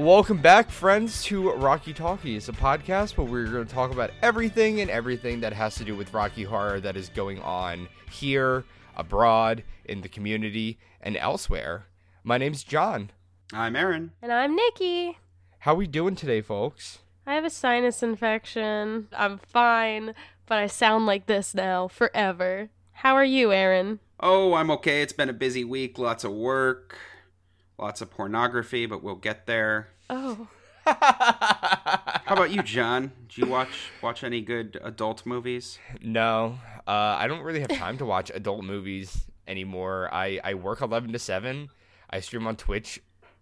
Welcome back, friends, to Rocky Talkies, a podcast where we're going to talk about everything and everything that has to do with Rocky Horror that is going on here, abroad, in the community, and elsewhere. My name's John. I'm Aaron. And I'm Nikki. How are we doing today, folks? I have a sinus infection. I'm fine, but I sound like this now forever. How are you, Aaron? Oh, I'm okay. It's been a busy week, lots of work, lots of pornography, but we'll get there. Oh. How about you, John? Do you watch watch any good adult movies? No, uh, I don't really have time to watch adult movies anymore. I, I work 11 to 7. I stream on Twitch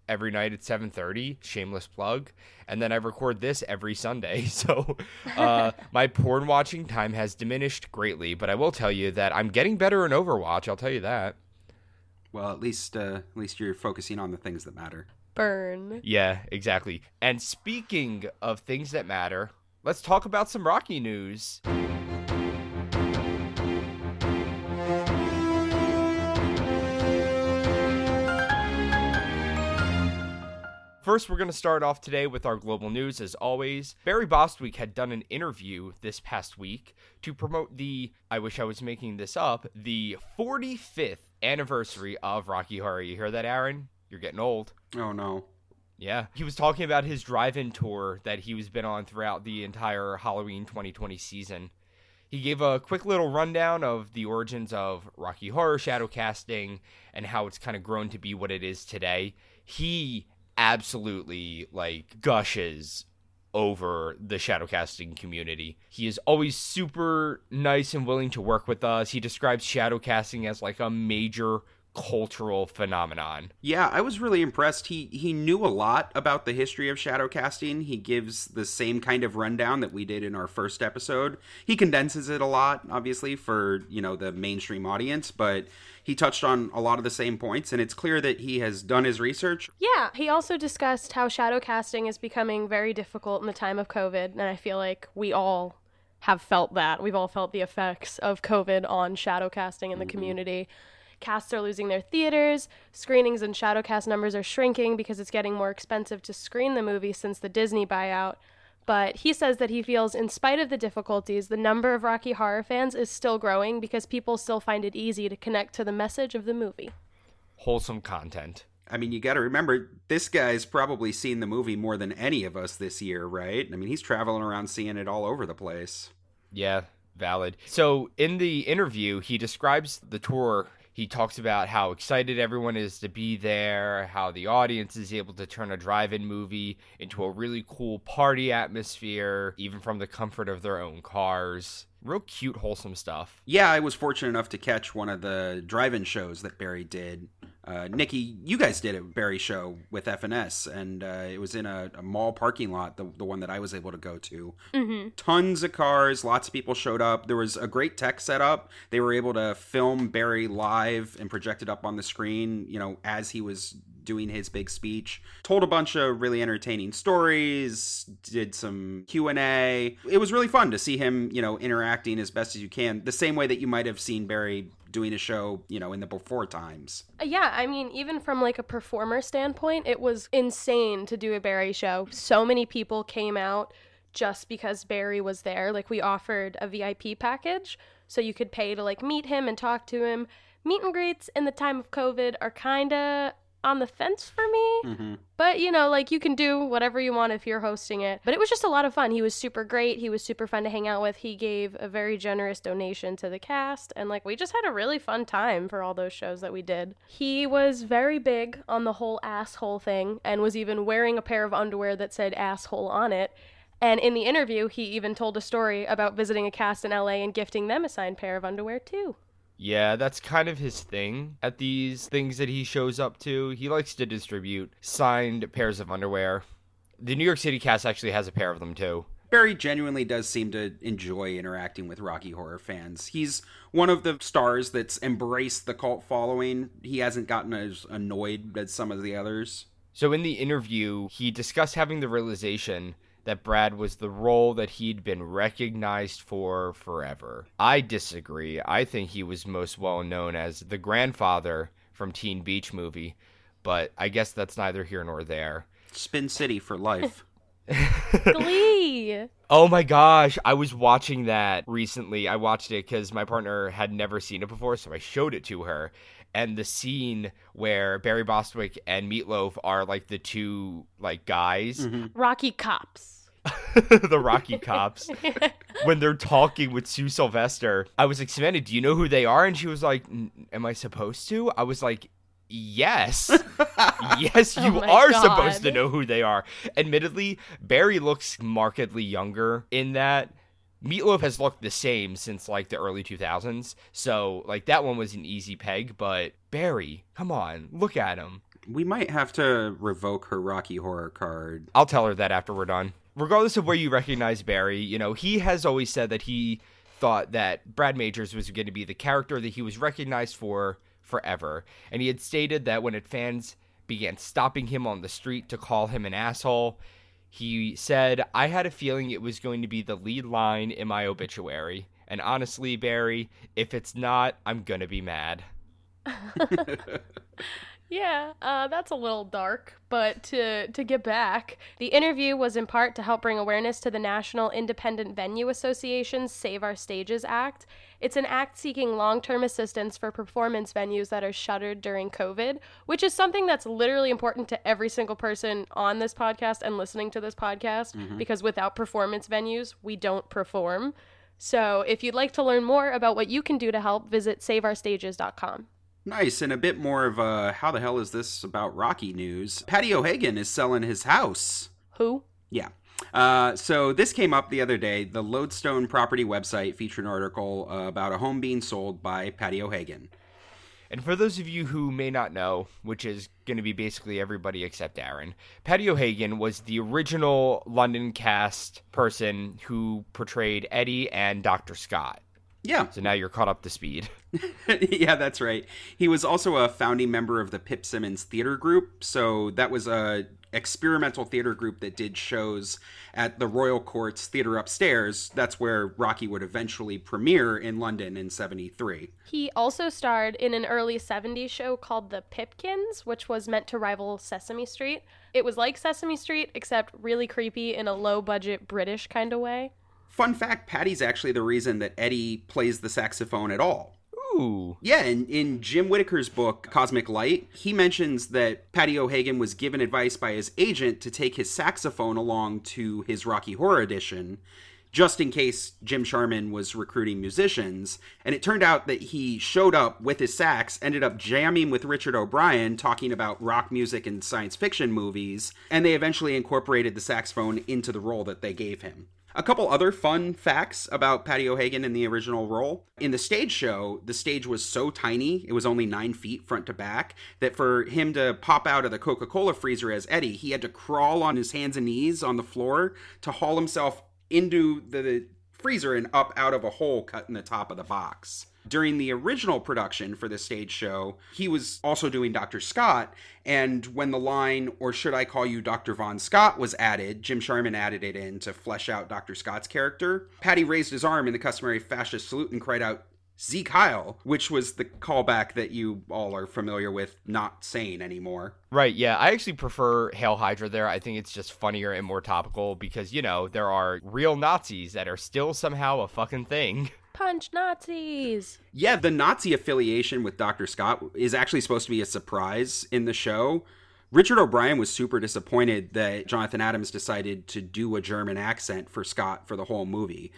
every night at 7.30 shameless plug and then i record this every sunday so uh, my porn watching time has diminished greatly but i will tell you that i'm getting better in overwatch i'll tell you that Well, at least uh, at least you're focusing on the things that matter. Burn. yeah exactly and speaking of things that matter let's talk about some rocky news First, we're going to start off today with our global news. As always, Barry Bostwick had done an interview this past week to promote the, I wish I was making this up, the 45th anniversary of Rocky Horror. You hear that, Aaron? You're getting old. Oh no. Yeah. He was talking about his drive in tour that he was been on throughout the entire Halloween 2020 season. He gave a quick little rundown of the origins of Rocky Horror shadow casting and how it's kind of grown to be what it is today. He absolutely like gushes over the shadow casting community. He is always super nice and willing to work with us. He describes shadow casting as like a major cultural phenomenon. Yeah, I was really impressed. He he knew a lot about the history of shadow casting. He gives the same kind of rundown that we did in our first episode. He condenses it a lot, obviously, for you know the mainstream audience, but he touched on a lot of the same points, and it's clear that he has done his research. Yeah, he also discussed how shadow casting is becoming very difficult in the time of COVID, and I feel like we all have felt that. We've all felt the effects of COVID on shadow casting in the mm-hmm. community. Casts are losing their theaters, screenings and shadow cast numbers are shrinking because it's getting more expensive to screen the movie since the Disney buyout. But he says that he feels, in spite of the difficulties, the number of Rocky Horror fans is still growing because people still find it easy to connect to the message of the movie. Wholesome content. I mean, you got to remember, this guy's probably seen the movie more than any of us this year, right? I mean, he's traveling around seeing it all over the place. Yeah, valid. So in the interview, he describes the tour. He talks about how excited everyone is to be there, how the audience is able to turn a drive in movie into a really cool party atmosphere, even from the comfort of their own cars. Real cute, wholesome stuff. Yeah, I was fortunate enough to catch one of the drive-in shows that Barry did. Uh, Nikki, you guys did a Barry show with FNS, and uh, it was in a, a mall parking lot, the, the one that I was able to go to. Mm-hmm. Tons of cars, lots of people showed up. There was a great tech setup. They were able to film Barry live and project it up on the screen, you know, as he was doing his big speech told a bunch of really entertaining stories did some q&a it was really fun to see him you know interacting as best as you can the same way that you might have seen barry doing a show you know in the before times Uh, Yeah, I mean, even from like a performer standpoint, it was insane to do a Barry show. So many people came out just because Barry was there. Like we offered a VIP package so you could pay to like meet him and talk to him. Meet and greets in the time of COVID are kind of on the fence for me. hmm But you know, like you can do whatever you want if you're hosting it. But it was just a lot of fun. He was super great. He was super fun to hang out with. He gave a very generous donation to the cast and like we just had a really fun time for all those shows that we did. He was very big on the whole asshole thing and was even wearing a pair of underwear that said asshole on it. And in the interview, he even told a story about visiting a cast in LA and gifting them a signed pair of underwear too. Yeah, that's kind of his thing at these things that he shows up to. He likes to distribute signed pairs of underwear. The New York City cast actually has a pair of them too. Barry genuinely does seem to enjoy interacting with Rocky Horror fans. He's one of the stars that's embraced the cult following. He hasn't gotten as annoyed as some of the others. So in the interview, he discussed having the realization that Brad was the role that he'd been recognized for forever. I disagree. I think he was most well known as the grandfather from Teen Beach Movie, but I guess that's neither here nor there. Spin City for life. Glee. Oh my gosh, I was watching that recently. I watched it because my partner had never seen it before, so I showed it to her. And the scene where Barry Bostwick and Meatloaf are like the two like guys, mm-hmm. Rocky Cops. the Rocky cops, when they're talking with Sue Sylvester, I was like, Savannah, do you know who they are? And she was like, Am I supposed to? I was like, Yes. yes, you Oh are God. supposed to know who they are. Admittedly, Barry looks markedly younger in that. Meatloaf has looked the same since like the early 2000s. So, like, that one was an easy peg, but Barry, come on, look at him. We might have to revoke her Rocky Horror card. I'll tell her that after we're done. Regardless of where you recognize Barry, you know, he has always said that he thought that Brad Majors was going to be the character that he was recognized for forever. And he had stated that when fans began stopping him on the street to call him an asshole, he said, I had a feeling it was going to be the lead line in my obituary. And honestly, Barry, if it's not, I'm going to be mad. Yeah, uh, that's a little dark, but to to get back, the interview was in part to help bring awareness to the National Independent Venue Association's Save Our Stages Act. It's an act seeking long-term assistance for performance venues that are shuttered during COVID, which is something that's literally important to every single person on this podcast and listening to this podcast because without performance venues, we don't perform. So, if you'd like to learn more about what you can do to help, visit saveourstages.com. Nice, and a bit more of a how the hell is this about Rocky news? Patty O'Hagan is selling his house. Who? Yeah. Uh, so this came up the other day. The Lodestone property website featured an article uh, about a home being sold by Patty O'Hagan. And for those of you who may not know, which is going to be basically everybody except Aaron, Patty O'Hagan was the original London cast person who portrayed Eddie and Dr. Scott. Yeah, So now you're caught up to speed. yeah, that's right. He was also a founding member of the Pip Simmons Theater Group. So that was a experimental theater group that did shows at the Royal Courts Theater upstairs. That's where Rocky would eventually premiere in London in 73. He also starred in an early 70s show called The Pipkins, which was meant to rival Sesame Street. It was like Sesame Street, except really creepy in a low budget British kind of way. Fun fact, Patty's actually the reason that Eddie plays the saxophone at all. Ooh. Yeah, in, in Jim Whittaker's book, Cosmic Light, he mentions that Patty O'Hagan was given advice by his agent to take his saxophone along to his Rocky Horror edition, just in case Jim Sharman was recruiting musicians. And it turned out that he showed up with his sax, ended up jamming with Richard O'Brien, talking about rock music and science fiction movies, and they eventually incorporated the saxophone into the role that they gave him. A couple other fun facts about Patty O'Hagan in the original role. In the stage show, the stage was so tiny, it was only nine feet front to back, that for him to pop out of the Coca Cola freezer as Eddie, he had to crawl on his hands and knees on the floor to haul himself into the freezer and up out of a hole cut in the top of the box. During the original production for the stage show, he was also doing Dr. Scott, and when the line, or should I call you Dr. Von Scott, was added, Jim Sharman added it in to flesh out Dr. Scott's character. Patty raised his arm in the customary fascist salute and cried out, Sieg Heil, which was the callback that you all are familiar with not saying anymore. Right, yeah. I actually prefer Hail Hydra there. I think it's just funnier and more topical because, you know, there are real Nazis that are still somehow a fucking thing. Punch Nazis! Yeah, the Nazi affiliation with Dr. Scott is actually supposed to be a surprise in the show. Richard O'Brien was super disappointed that Jonathan Adams decided to do a German accent for Scott for the whole movie.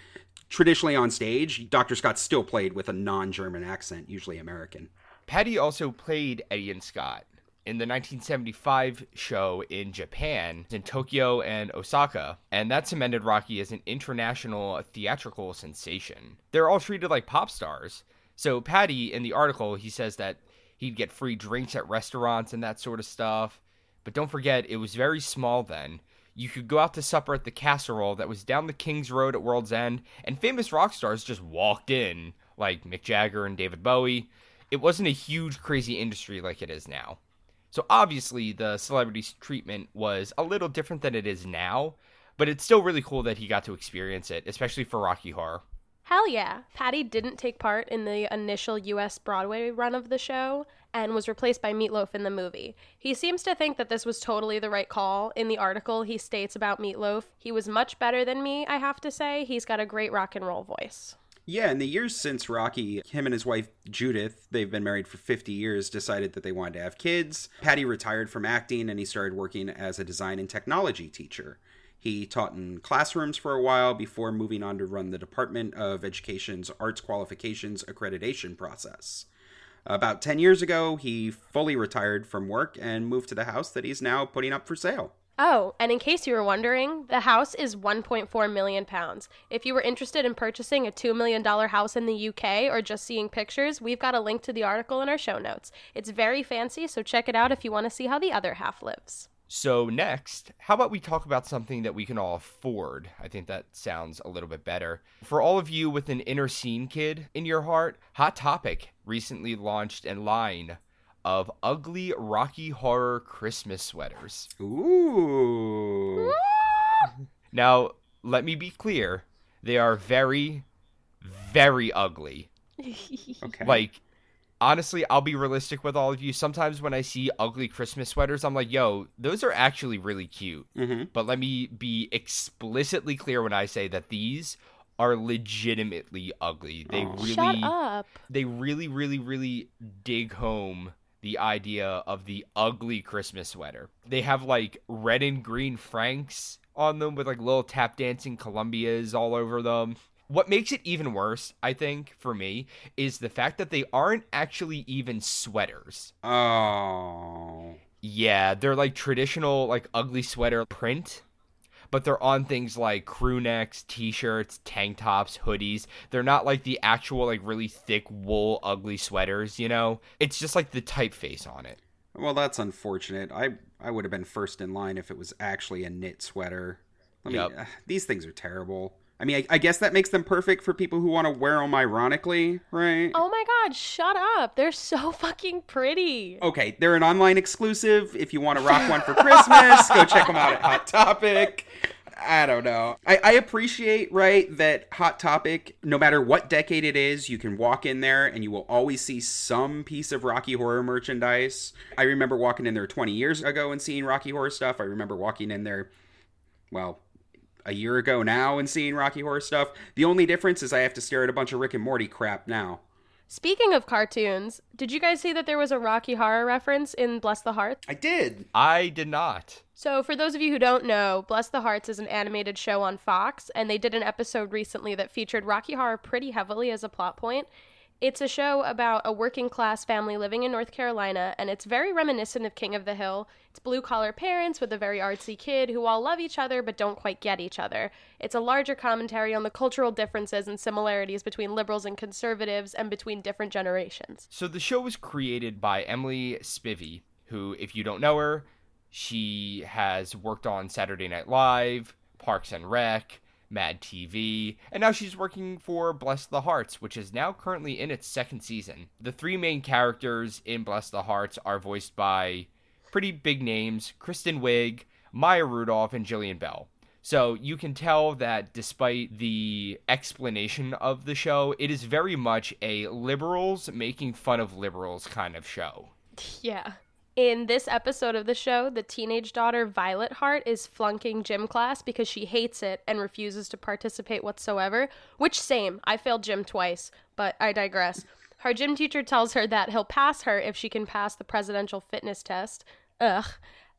Traditionally on stage, Dr. Scott still played with a non German accent, usually American. Patty also played Eddie and Scott in the 1975 show in Japan, in Tokyo and Osaka, and that cemented Rocky as an international theatrical sensation. They're all treated like pop stars. So, Patty, in the article, he says that he'd get free drinks at restaurants and that sort of stuff. But don't forget, it was very small then. You could go out to supper at the casserole that was down the King's Road at World's End, and famous rock stars just walked in, like Mick Jagger and David Bowie. It wasn't a huge, crazy industry like it is now. So obviously, the celebrity's treatment was a little different than it is now, but it's still really cool that he got to experience it, especially for Rocky Horror. Hell yeah. Patty didn't take part in the initial US Broadway run of the show and was replaced by Meatloaf in the movie. He seems to think that this was totally the right call. In the article, he states about Meatloaf, he was much better than me, I have to say. He's got a great rock and roll voice. Yeah, in the years since Rocky, him and his wife Judith, they've been married for 50 years, decided that they wanted to have kids. Patty retired from acting and he started working as a design and technology teacher. He taught in classrooms for a while before moving on to run the Department of Education's Arts Qualifications Accreditation process. About 10 years ago, he fully retired from work and moved to the house that he's now putting up for sale. Oh, and in case you were wondering, the house is 1.4 million pounds. If you were interested in purchasing a $2 million house in the UK or just seeing pictures, we've got a link to the article in our show notes. It's very fancy, so check it out if you want to see how the other half lives. So, next, how about we talk about something that we can all afford? I think that sounds a little bit better. For all of you with an inner scene kid in your heart, Hot Topic recently launched a line of ugly Rocky Horror Christmas sweaters. Ooh. Now, let me be clear. They are very, very ugly. Okay. Like, honestly, I'll be realistic with all of you. Sometimes when I see ugly Christmas sweaters, I'm like, yo, those are actually really cute. hmm But let me be explicitly clear when I say that these are legitimately ugly. They Aw. really Shut up. they really really really dig home the idea of the ugly Christmas sweater. They have like red and green franks on them with like little tap dancing Columbias all over them. What makes it even worse, I think, for me, is the fact that they aren't actually even sweaters. Oh. Yeah, they're like traditional like ugly sweater print, but they're on things like crew necks, t-shirts, tank tops, hoodies. They're not like the actual like really thick wool ugly sweaters, you know? It's just like the typeface on it. Well, that's unfortunate. I I would have been first in line if it was actually a knit sweater. Let Yep. uh, these things are terrible. I mean, I, I guess that makes them perfect for people who want to wear them ironically, right? Oh my god, shut up. They're so fucking pretty. Okay, they're an online exclusive. If you want to rock one for Christmas, go check them out at Hot Topic. I don't know. I, I appreciate, right, that Hot Topic, no matter what decade it is, you can walk in there and you will always see some piece of Rocky Horror merchandise. I remember walking in there 20 years ago and seeing Rocky Horror stuff. I remember walking in there, well, a year ago now and seeing Rocky Horror stuff. The only difference is I have to stare at a bunch of Rick and Morty crap now. Speaking of cartoons, did you guys see that there was a Rocky Horror reference in Bless the Hearts? I did. I did not. So, for those of you who don't know, Bless the Hearts is an animated show on Fox, and they did an episode recently that featured Rocky Horror pretty heavily as a plot point. It's a show about a working class family living in North Carolina, and it's very reminiscent of King of the Hill. It's blue collar parents with a very artsy kid who all love each other but don't quite get each other. It's a larger commentary on the cultural differences and similarities between liberals and conservatives and between different generations. So the show was created by Emily Spivey, who, if you don't know her, she has worked on Saturday Night Live, Parks and Rec, Mad TV, and now she's working for Bless the Hearts, which is now currently in its second season. The three main characters in Bless the Hearts are voiced by pretty big names Kristen Wiig, Maya Rudolph, and Jillian Bell. So you can tell that despite the explanation of the show, it is very much a liberals making fun of liberals kind of show. Yeah. In this episode of the show, the teenage daughter Violet Hart is flunking gym class because she hates it and refuses to participate whatsoever. Which, same, I failed gym twice, but I digress. Her gym teacher tells her that he'll pass her if she can pass the presidential fitness test. Ugh.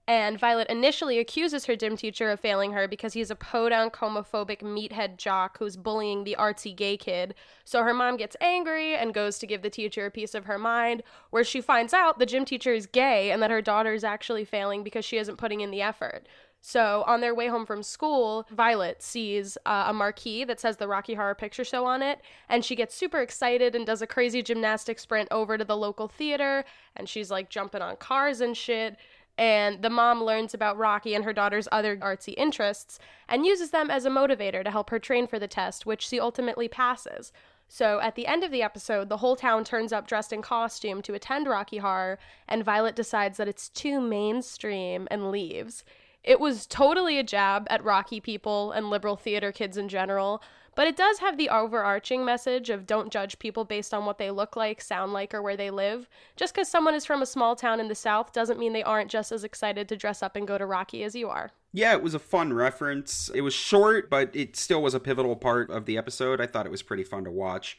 And Violet initially accuses her gym teacher of failing her because he's a podunk, homophobic meathead jock who's bullying the artsy gay kid. So her mom gets angry and goes to give the teacher a piece of her mind, where she finds out the gym teacher is gay and that her daughter is actually failing because she isn't putting in the effort. So on their way home from school, Violet sees uh, a marquee that says the Rocky Horror Picture Show on it, and she gets super excited and does a crazy gymnastic sprint over to the local theater, and she's like jumping on cars and shit. And the mom learns about Rocky and her daughter's other artsy interests and uses them as a motivator to help her train for the test, which she ultimately passes. So at the end of the episode, the whole town turns up dressed in costume to attend Rocky Horror, and Violet decides that it's too mainstream and leaves. It was totally a jab at Rocky people and liberal theater kids in general, But it does have the overarching message of don't judge people based on what they look like, sound like, or where they live. Just because someone is from a small town in the South doesn't mean they aren't just as excited to dress up and go to Rocky as you are. Yeah, it was a fun reference. It was short, but it still was a pivotal part of the episode. I thought it was pretty fun to watch.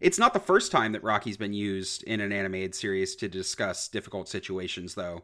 It's not the first time that Rocky's been used in an animated series to discuss difficult situations, though.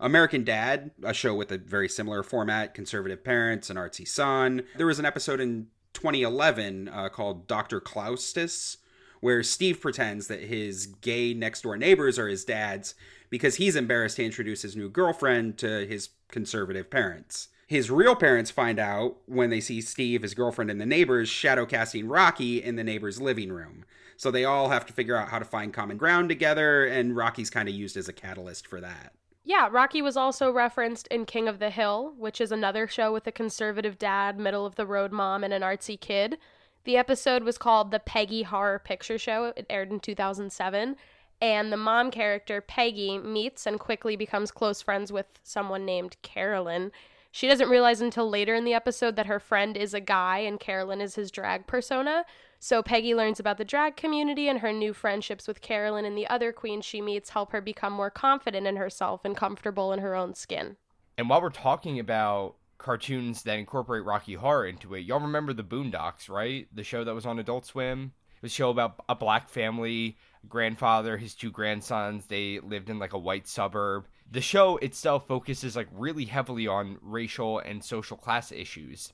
American Dad, a show with a very similar format, conservative parents, an artsy son. There was an episode in 2011 uh, called Dr. Klaustus, where Steve pretends that his gay next door neighbors are his dad's because he's embarrassed to introduce his new girlfriend to his conservative parents. His real parents find out when they see Steve, his girlfriend, and the neighbors shadow casting Rocky in the neighbor's living room. So they all have to figure out how to find common ground together, and Rocky's kind of used as a catalyst for that. Yeah, Rocky was also referenced in King of the Hill, which is another show with a conservative dad, middle of the road mom, and an artsy kid. The episode was called The Peggy Horror Picture Show. It aired in 2007. And the mom character, Peggy, meets and quickly becomes close friends with someone named Carolyn. She doesn't realize until later in the episode that her friend is a guy and Carolyn is his drag persona. So Peggy learns about the drag community and her new friendships with Carolyn and the other queens she meets help her become more confident in herself and comfortable in her own skin. And while we're talking about cartoons that incorporate Rocky Horror into it, y'all remember the Boondocks, right? The show that was on Adult Swim? It was a show about a black family, grandfather, his two grandsons. They lived in like a white suburb. The show itself focuses like really heavily on racial and social class issues.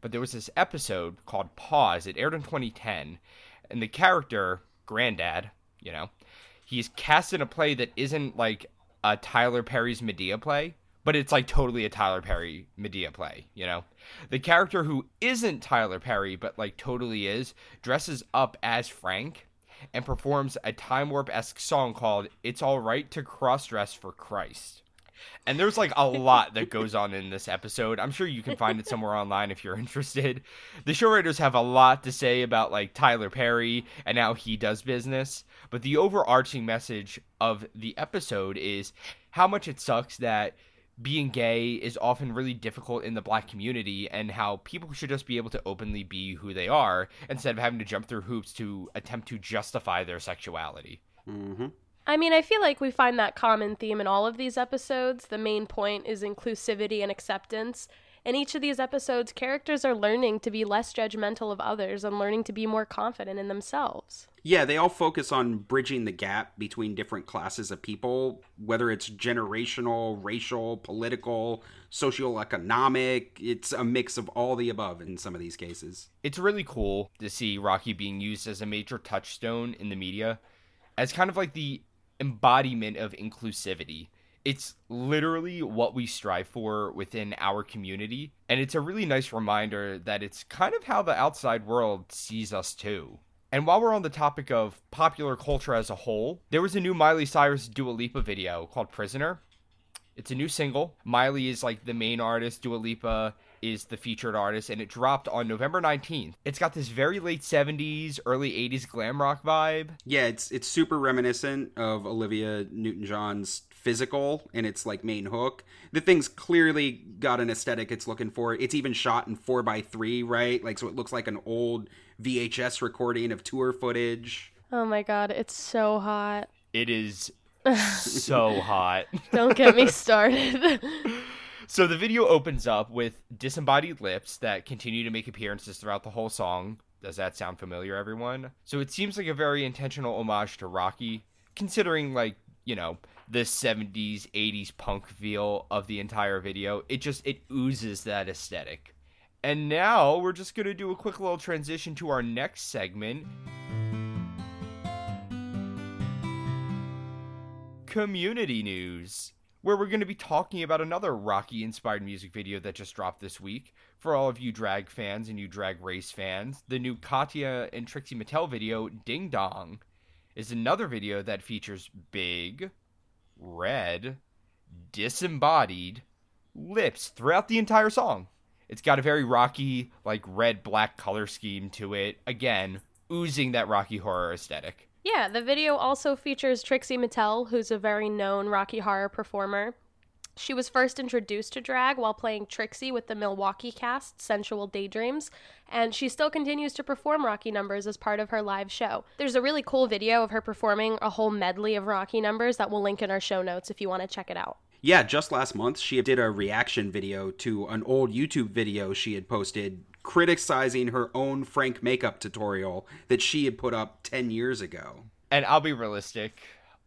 But there was this episode called Pause. It aired in 2010, and the character, Granddad, you know, he's cast in a play that isn't like a Tyler Perry's Madea play, but it's like totally a Tyler Perry Madea play, you know? The character who isn't Tyler Perry, but like totally is, dresses up as Frank and performs a Time Warp esque song called It's Alright to Cross Dress for Christ. And there's like a lot that goes on in this episode. I'm sure you can find it somewhere online if you're interested. The show writers have a lot to say about like Tyler Perry and how he does business, but the overarching message of the episode is how much it sucks that being gay is often really difficult in the black community and how people should just be able to openly be who they are instead of having to jump through hoops to attempt to justify their sexuality. Mm-hmm. I mean, I feel like we find that common theme in all of these episodes. The main point is inclusivity and acceptance. In each of these episodes, characters are learning to be less judgmental of others and learning to be more confident in themselves. Yeah, they all focus on bridging the gap between different classes of people, whether it's generational, racial, political, socioeconomic. It's a mix of all the above in some of these cases. It's really cool to see Rocky being used as a major touchstone in the media, as kind of like the embodiment of inclusivity. It's literally what we strive for within our community, and it's a really nice reminder that it's kind of how the outside world sees us too. And while we're on the topic of popular culture as a whole, there was a new Miley Cyrus Dua Lipa video called Prisoner. It's a new single. Miley is like the main artist, Dua Lipa is the featured artist, and it dropped on November 19th. It's got this very late 70s, early 80s glam rock vibe. Yeah, it's it's super reminiscent of Olivia Newton-John's physical and its like main hook. The thing's clearly got an aesthetic it's looking for. It's even shot in 4x3, right? Like so it looks like an old VHS recording of tour footage. Oh my god, it's so hot. It is so hot. Don't get me started. So the video opens up with disembodied lips that continue to make appearances throughout the whole song. Does that sound familiar, everyone? So it seems like a very intentional homage to Rocky, considering, like, you know, the 70s, 80s punk feel of the entire video. It just, it oozes that aesthetic. And now we're just going to do a quick little transition to our next segment. Community news where we're going to be talking about another Rocky inspired music video that just dropped this week. For all of you drag fans and you drag race fans, the new Katya and Trixie Mattel video, Ding Dong, is another video that features big, red, disembodied lips throughout the entire song. It's got a very Rocky, like red black color scheme to it. Again, oozing that Rocky horror aesthetic. Yeah, the video also features Trixie Mattel, who's a very known Rocky Horror performer. She was first introduced to drag while playing Trixie with the Milwaukee cast Sensual Daydreams, and she still continues to perform Rocky numbers as part of her live show. There's a really cool video of her performing a whole medley of Rocky numbers that we'll link in our show notes if you want to check it out. Yeah, just last month, she did a reaction video to an old YouTube video she had posted criticizing her own Frank makeup tutorial that she had put up 10 years ago. And I'll be realistic.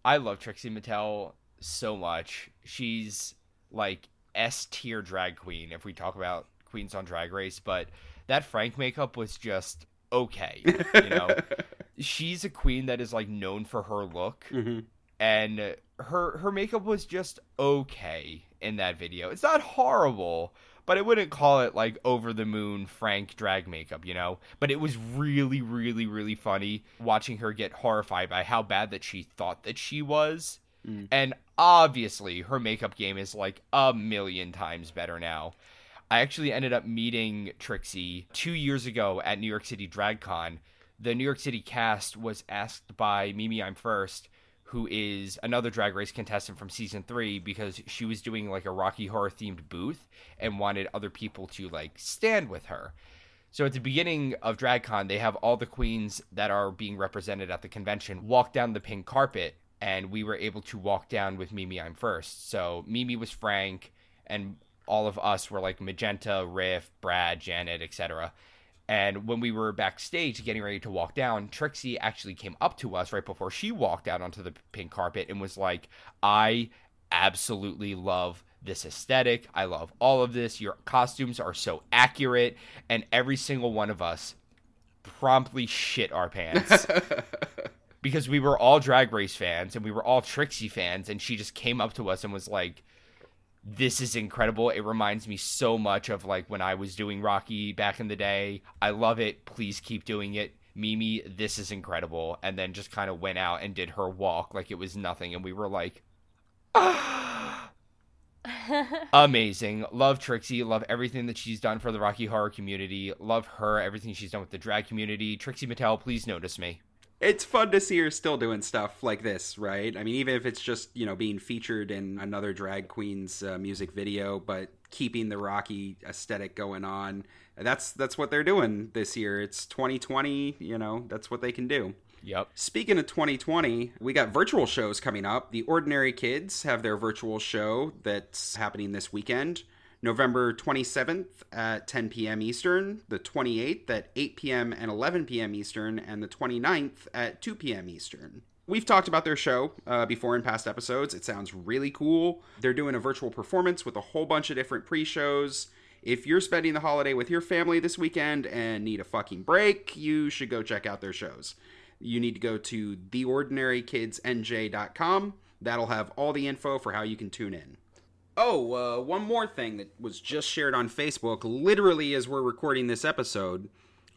I love Trixie Mattel so much. She's like S tier drag queen if we talk about queens on Drag Race, but that Frank makeup was just okay. You know, she's a queen that is like known for her look, mm-hmm. and her her makeup was just okay in that video. It's not horrible, but I wouldn't call it like over the moon Frank drag makeup, you know? But it was really, really, really funny watching her get horrified by how bad that she thought that she was. Mm. And obviously, her makeup game is like a million times better now. I actually ended up meeting Trixie two years ago at New York City DragCon. The New York City cast was asked by Mimi Imfurst who is another drag race contestant from season three because she was doing like a rocky horror themed booth and wanted other people to like stand with her. So at the beginning of dragcon they have all the queens that are being represented at the convention walk down the pink carpet and we were able to walk down with Mimi Imfurst. So mimi was frank and all of us were like magenta riff brad janet etc and when we were backstage getting ready to walk down, Trixie actually came up to us right before she walked out onto the pink carpet and was like, I absolutely love this aesthetic. I love all of this. Your costumes are so accurate. And every single one of us promptly shit our pants. because we were all drag race fans and we were all Trixie fans. And she just came up to us and was like, this is incredible. It reminds me so much of like when I was doing Rocky back in the day. I love it. Please keep doing it. Mimi, this is incredible. And then just kind of went out and did her walk like it was nothing. And we were like, amazing. Love Trixie. Love everything that she's done for the Rocky Horror community. Love her, everything she's done with the drag community. Trixie Mattel, please notice me it's fun to see her still doing stuff like this, right? I mean, even if it's just you know being featured in another drag queen's uh, music video, but keeping the Rocky aesthetic going on. That's that's what they're doing this year. It's 2020, you know, that's what they can do. Yep. Speaking of 2020, we got virtual shows coming up. The Ordinary Kids have their virtual show that's happening this weekend. November 27th at 10 p.m. Eastern, the 28th at 8 p.m. and 11 p.m. Eastern, and the 29th at 2 p.m. Eastern. We've talked about their show uh, before in past episodes. It sounds really cool. They're doing a virtual performance with a whole bunch of different pre shows. If you're spending the holiday with your family this weekend and need a fucking break, you should go check out their shows. You need to go to theordinarykidsnj.com. That'll have all the info for how you can tune in. Oh, uh, one more thing that was just shared on Facebook, literally as we're recording this episode.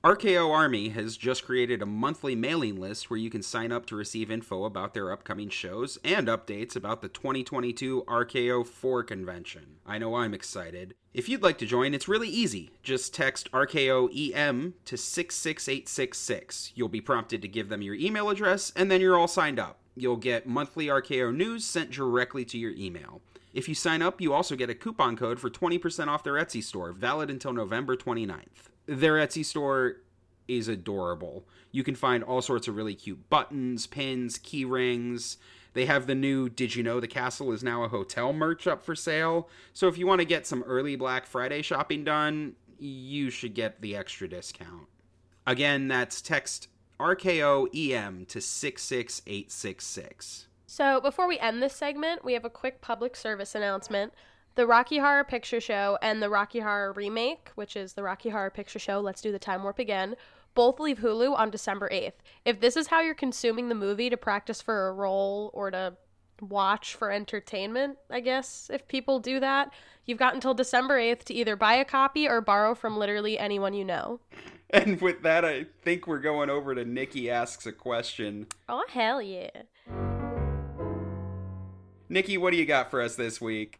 RKO Army has just created a monthly mailing list where you can sign up to receive info about their upcoming shows and updates about the 2022 RKO 4 convention. I know I'm excited. If you'd like to join, it's really easy. Just text RKO EM to 66866. You'll be prompted to give them your email address, and then you're all signed up. You'll get monthly RKO news sent directly to your email. If you sign up, you also get a coupon code for 20% off their Etsy store, valid until November 29th. Their Etsy store is adorable. You can find all sorts of really cute buttons, pins, key rings. They have the new Did You Know the Castle is Now a Hotel merch up for sale. So if you want to get some early Black Friday shopping done, you should get the extra discount. Again, that's text RKOEM to 66866. So, before we end this segment, we have a quick public service announcement. The Rocky Horror Picture Show and the Rocky Horror Remake, which is the Rocky Horror Picture Show, Let's Do the Time Warp Again, both leave Hulu on December 8th. If this is how you're consuming the movie to practice for a role or to watch for entertainment, I guess, if people do that, you've got until December 8th to either buy a copy or borrow from literally anyone you know. And with that, I think we're going over to Nikki Asks a Question. Oh, hell yeah. Nikki, what do you got for us this week?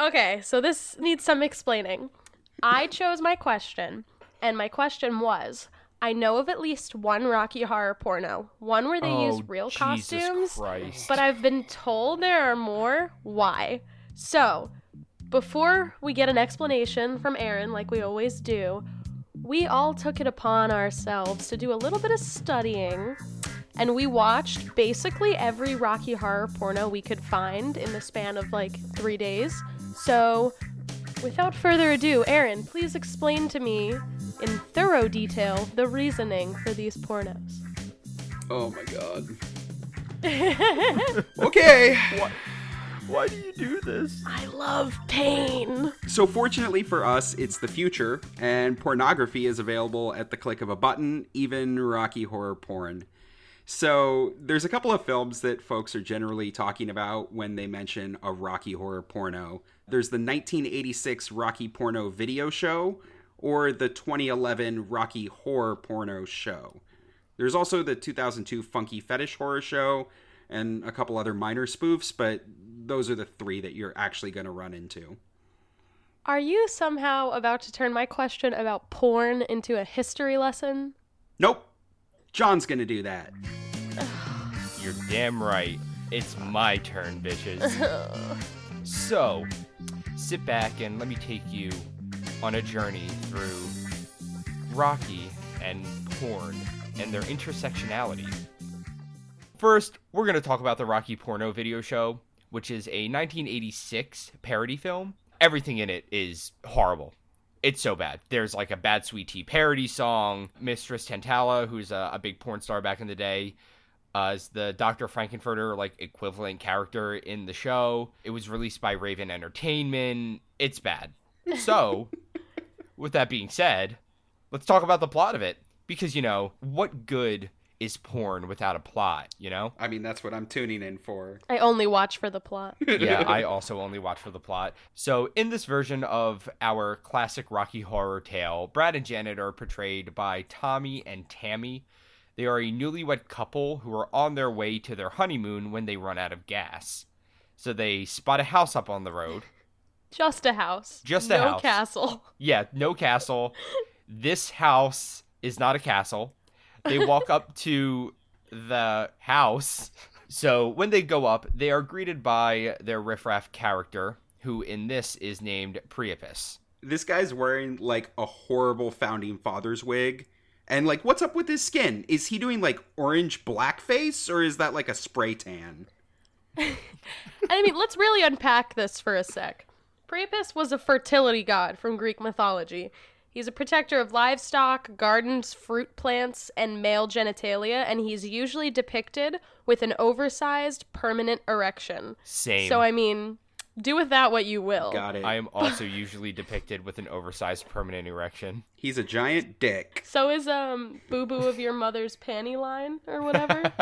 Okay, so this needs some explaining. I chose my question, and my question was I know of at least one Rocky Horror porno, one where they oh, use real Jesus costumes, Christ. but I've been told there are more. Why? So, before we get an explanation from Aaron, like we always do, we all took it upon ourselves to do a little bit of studying. And we watched basically every Rocky Horror porno we could find in the span of like three days. So, without further ado, Aaron, please explain to me in thorough detail the reasoning for these pornos. Oh my god. okay. Why do you do this? I love pain. So, fortunately for us, it's the future, and pornography is available at the click of a button, even Rocky Horror porn. So, there's a couple of films that folks are generally talking about when they mention a Rocky Horror porno. There's the 1986 Rocky Porno video show, or the 2011 Rocky Horror porno show. There's also the 2002 Funky Fetish Horror show, and a couple other minor spoofs, but those are the three that you're actually going to run into. Are you somehow about to turn my question about porn into a history lesson? Nope. John's going to do that. You're damn right. It's my turn, bitches. so, sit back and let me take you on a journey through Rocky and porn and their intersectionality. First, we're going to talk about the Rocky Porno video show, which is a 1986 parody film. Everything in it is horrible. It's so bad. There's like a Bad Sweet Tea parody song. Mistress Tantala, who's a, a big porn star back in the day, uh, is the Dr. Frankenfurter like equivalent character in the show. It was released by Raven Entertainment. It's bad. So, with that being said, let's talk about the plot of it because you know what good is porn without a plot, you know? I mean, that's what I'm tuning in for. I only watch for the plot. yeah, I also only watch for the plot. So, in this version of our classic Rocky Horror tale, Brad and Janet are portrayed by Tommy and Tammy. They are a newlywed couple who are on their way to their honeymoon when they run out of gas. So, they spot a house up on the road. Just a house. Just a no house. castle. Yeah, no castle. This house is not a castle. They walk up to the house. So when they go up, they are greeted by their riffraff character, who in this is named Priapus. This guy's wearing like a horrible founding father's wig. And like, what's up with his skin? Is he doing like orange blackface or is that like a spray tan? I mean, let's really unpack this for a sec. Priapus was a fertility god from Greek mythology. He's a protector of livestock, gardens, fruit plants, and male genitalia, and he's usually depicted with an oversized permanent erection. Same. So, I mean, do with that what you will. Got it. I am also usually depicted with an oversized permanent erection. He's a giant dick. So is um boo boo of your mother's panty line or whatever.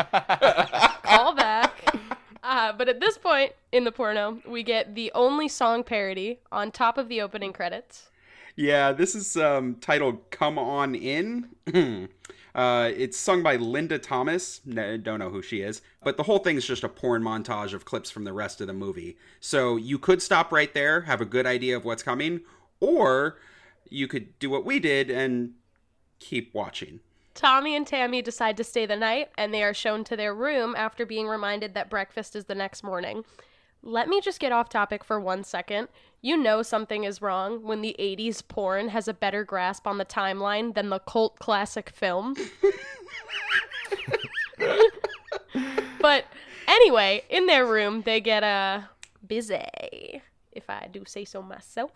Call back. Uh, but at this point in the porno, we get the only song parody on top of the opening credits. Yeah, this is um, titled "Come On In." uh, it's sung by Linda Thomas. No, don't know who she is, but the whole thing is just a porn montage of clips from the rest of the movie. So you could stop right there, have a good idea of what's coming, or you could do what we did and keep watching. Tommy and Tammy decide to stay the night, and they are shown to their room after being reminded that breakfast is the next morning. Let me just get off topic for one second. You know something is wrong when the 80s porn has a better grasp on the timeline than the cult classic film. but anyway, in their room, they get uh, busy, if I do say so myself.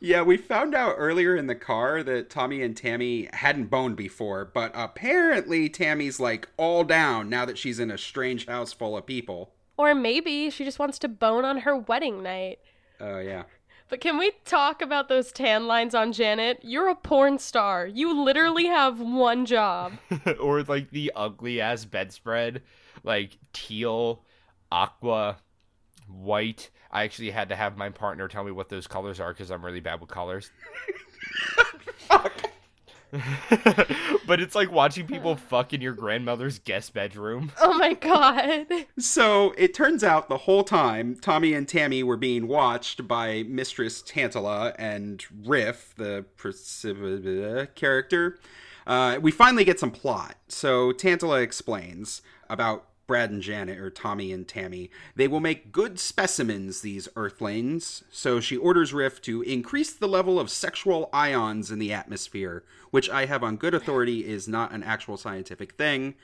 Yeah, we found out earlier in the car that Tommy and Tammy hadn't boned before, but apparently Tammy's like all down now that she's in a strange house full of people. Or maybe she just wants to bone on her wedding night. Oh, yeah. But can we talk about those tan lines on Janet? You're a porn star. You literally have one job. or like the ugly ass bedspread, like teal, aqua, white. I actually had to have my partner tell me what those colors are because I'm really bad with colors. but it's like watching people fuck in your grandmother's guest bedroom. Oh my god. So it turns out the whole time Tommy and Tammy were being watched by Mistress Tantala and Riff, the precip- character. Uh, we finally get some plot. So Tantala explains about Brad and Janet, or Tommy and Tammy, they will make good specimens, these Earthlings. So she orders Riff to increase the level of sexual ions in the atmosphere, which I have on good authority is not an actual scientific thing.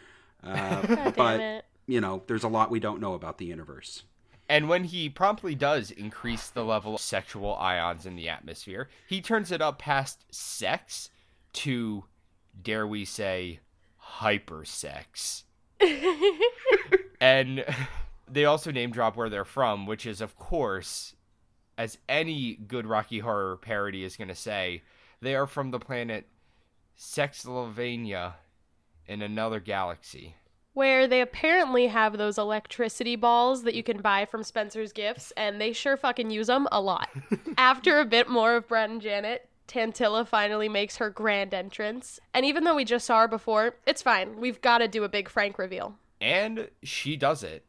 Uh, God but, it. you know, there's a lot we don't know about the universe. And when he promptly does increase the level of sexual ions in the atmosphere, he turns it up past sex to, dare we say, hypersex. and they also name drop where they're from, which is, of course, as any good Rocky Horror parody is going to say, they are from the planet Sexlovania in another galaxy. Where they apparently have those electricity balls that you can buy from Spencer's Gifts, and they sure fucking use them a lot. After a bit more of Brad and Janet, Tantala finally makes her grand entrance. And even though we just saw her before, it's fine. We've got to do a big Frank reveal. And she does it.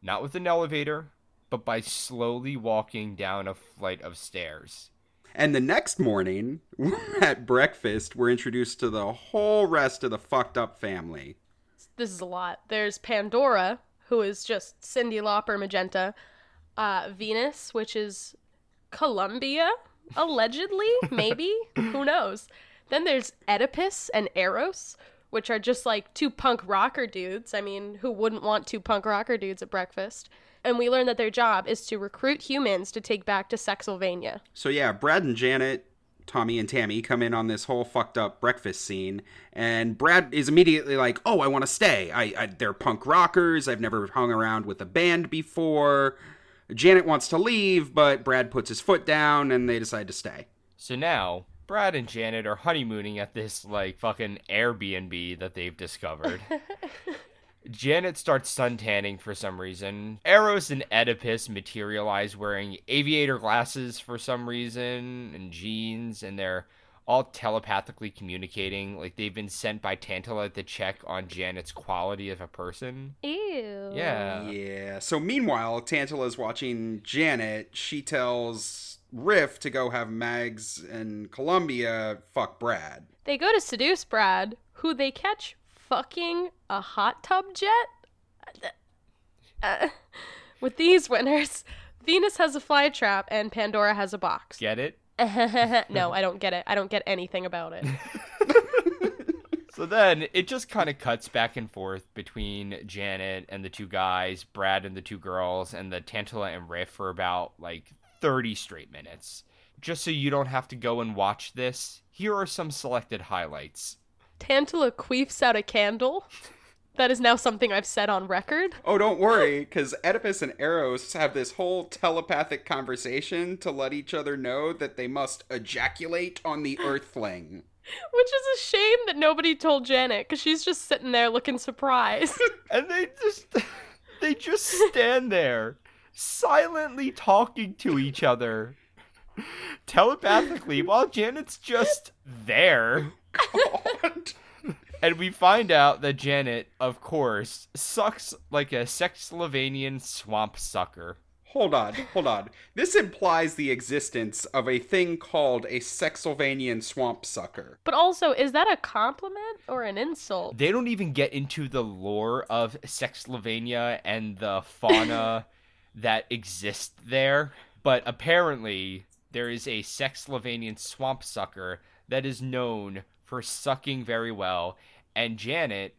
Not with an elevator, but by slowly walking down a flight of stairs. And the next morning, at breakfast, we're introduced to the whole rest of the fucked up family. This is a lot. There's Pandora, who is just Cyndi Lauper magenta. Uh, Venus, which is Columbia, allegedly, maybe. Who knows? Then there's Oedipus and Eros, which are just like two punk rocker dudes. I mean, who wouldn't want two punk rocker dudes at breakfast? And we learn that their job is to recruit humans to take back to Sexylvania. So yeah, Brad and Janet, Tommy and Tammy come in on this whole fucked up breakfast scene, and Brad is immediately like, "Oh, I want to stay. I, I they're punk rockers. I've never hung around with a band before." Janet wants to leave, but Brad puts his foot down, and they decide to stay. So now, Brad and Janet are honeymooning at this, like, fucking Airbnb that they've discovered. Janet starts suntanning for some reason. Eros and Oedipus materialize wearing aviator glasses for some reason and jeans, and they're all telepathically communicating. Like they've been sent by Tantala to check on Janet's quality of a person. Ew. Yeah. Yeah. So meanwhile, Tantala's watching Janet. She tells Riff to go have Mags and Columbia fuck Brad. They go to seduce Brad, who they catch fucking a hot tub jet? Uh, with these winners, Venus has a fly trap and Pandora has a box. Get it? no, I don't get it. I don't get anything about it. So then it just kind of cuts back and forth between Janet and the two guys, Brad and the two girls, and the Tantala and Riff for about like 30 straight minutes. Just so you don't have to go and watch this, here are some selected highlights. Tantala queefs out a candle. That is now something I've said on record. Oh, don't worry, because Oedipus and Eros have this whole telepathic conversation to let each other know that they must ejaculate on the Earthling. Which is a shame that nobody told Janet, because she's just sitting there looking surprised. And they just they just stand there silently talking to each other telepathically while Janet's just there. God. And we find out that Janet, of course, sucks like a Sexlovanian swamp sucker. Hold on, hold on. This implies the existence of a thing called a Sexylvanian swamp sucker. but also, is that a compliment or an insult? They don't even get into the lore of Sexlovania and the fauna that exist there, but apparently there is a Sexlovanian swamp sucker that is known for sucking very well, and Janet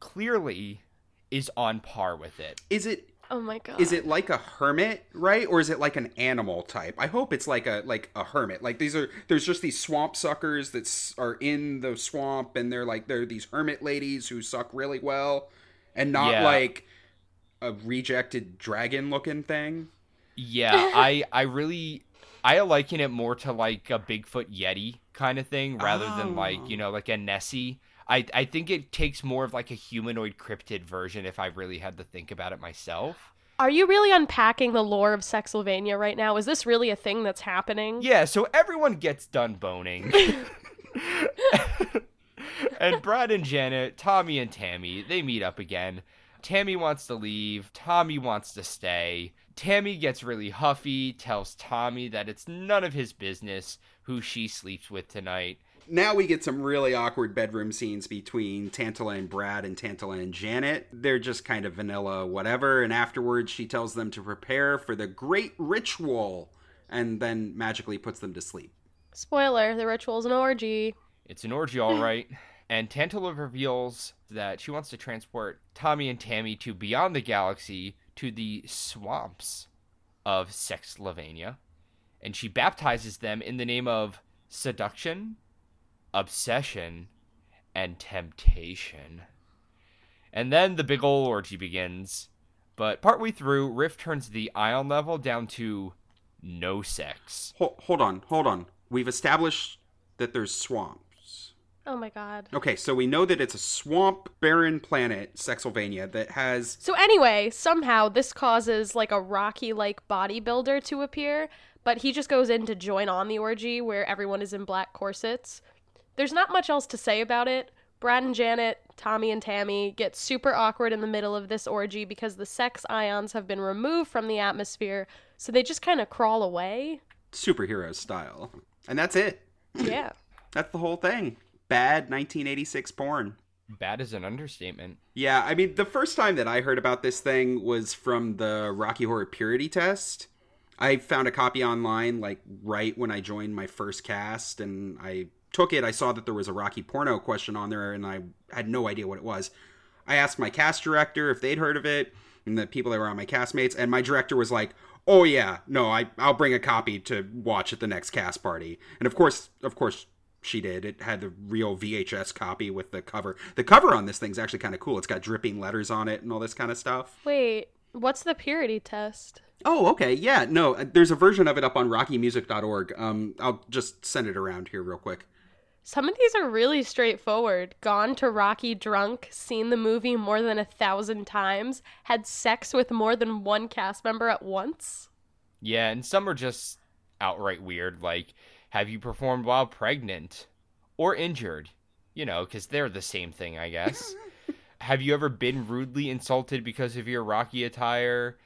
clearly is on par with it. Is it Oh my god. is it like a hermit, right? Or is it like an animal type? I hope it's like a like a hermit. Like these are there's just these swamp suckers that are in the swamp and they're like they're these hermit ladies who suck really well and not Yeah. like a rejected dragon looking thing. Yeah, I I really I liken it more to like a Bigfoot Yeti kind of thing rather than like, you know, oh. like a Nessie. I I think it takes more of like a humanoid cryptid version if I really had to think about it myself. Are you really unpacking the lore of Sexylvania right now? Is this really a thing that's happening? Yeah, so everyone gets done boning. and Brad and Janet, Tommy and Tammy, they meet up again. Tammy wants to leave, Tommy wants to stay. Tammy gets really huffy, tells Tommy that it's none of his business who she sleeps with tonight. now we get some really awkward bedroom scenes between Tantala and Brad and Tantala and Janet. They're just kind of vanilla, whatever. And afterwards, she tells them to prepare for the great ritual and then magically puts them to sleep. Spoiler: the ritual's an orgy. It's an orgy, all right. and Tantala reveals that she wants to transport Tommy and Tammy to beyond the galaxy to the swamps of Sexsylvania. And she baptizes them in the name of seduction, obsession, and temptation. And then the big ol' orgy begins. But partway through, Riff turns the ion level down to no sex. Hold, hold on, hold on. We've established that there's swamps. Oh my god. Okay, so we know that it's a swamp barren planet, Sexsylvania, that has. So anyway, somehow this causes like a Rocky like bodybuilder to appear, but he just goes in to join on the orgy where everyone is in black corsets. There's not much else to say about it. Brad and Janet, Tommy and Tammy get super awkward in the middle of this orgy because the sex ions have been removed from the atmosphere, so they just kind of crawl away. superhero style. And that's it. Yeah. That's the whole thing. Bad 1986 porn. Bad is an understatement. Yeah, I mean, the first time that I heard about this thing was from the Rocky Horror Purity Test. I found a copy online, like, right when I joined my first cast, and I took it. I saw that there was a Rocky porno question on there, and I had no idea what it was. I asked my cast director if they'd heard of it, and the people that were on my castmates, and my director was like, "Oh yeah, no, I I'll bring a copy to watch at the next cast party." And of course, of course, she did. It had the real VHS copy with the cover. The cover on this thing's actually kind of cool. It's got dripping letters on it and all this kind of stuff. Wait, what's the purity test? Oh, okay. Yeah, no, uh, there's a version of it up on rockymusic.org. Um I'll just send it around here real quick. Some of these are really straightforward. Gone to Rocky drunk, seen the movie more than a thousand times, had sex with more than one cast member at once. Yeah, and some are just outright weird, like have you performed while pregnant or injured? You know, because they're the same thing, I guess. have you ever been rudely insulted because of your Rocky attire?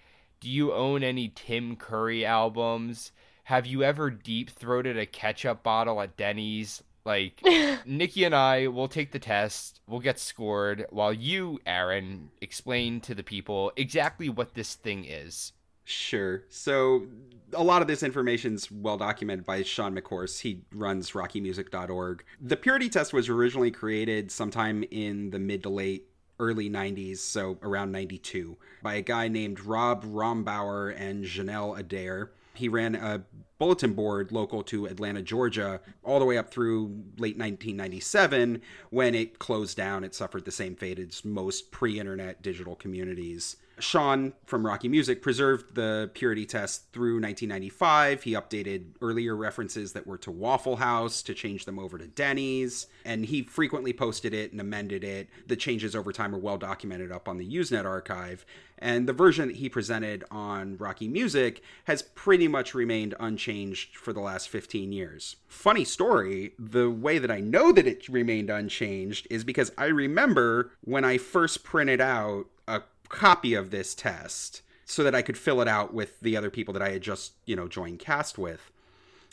Do you own any Tim Curry albums? Have you ever deep throated a ketchup bottle at Denny's? Like, Nikki and I will take the test, we'll get scored, while you, Aaron, explain to the people exactly what this thing is. Sure. So a lot of this information's well documented by Sean McCourse. He runs rockymusic.org. The purity test was originally created sometime in the mid to late early 90s, so around 92, by a guy named Rob Rombauer and Janelle Adair. He ran a bulletin board local to Atlanta, Georgia, all the way up through late 1997 when it closed down. It suffered the same fate as most pre internet digital communities. Sean from Rocky Music preserved the purity test through 1995. He updated earlier references that were to Waffle House to change them over to Denny's, and he frequently posted it and amended it. The changes over time are well documented up on the Usenet archive, and the version that he presented on Rocky Music has pretty much remained unchanged for the last 15 years. Funny story, the way that I know that it remained unchanged is because I remember when I first printed out a copy of this test so that I could fill it out with the other people that I had just, you know, joined cast with.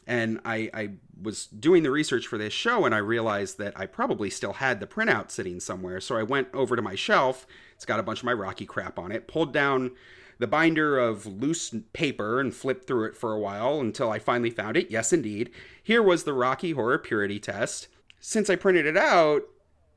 And I, I was doing the research for this show and I realized that I probably still had the printout sitting somewhere. So I went over to my shelf. It's got a bunch of my Rocky crap on it, pulled down the binder of loose paper and flipped through it for a while until I finally found it. Yes, indeed. Here was the Rocky Horror Purity Test. Since I printed it out,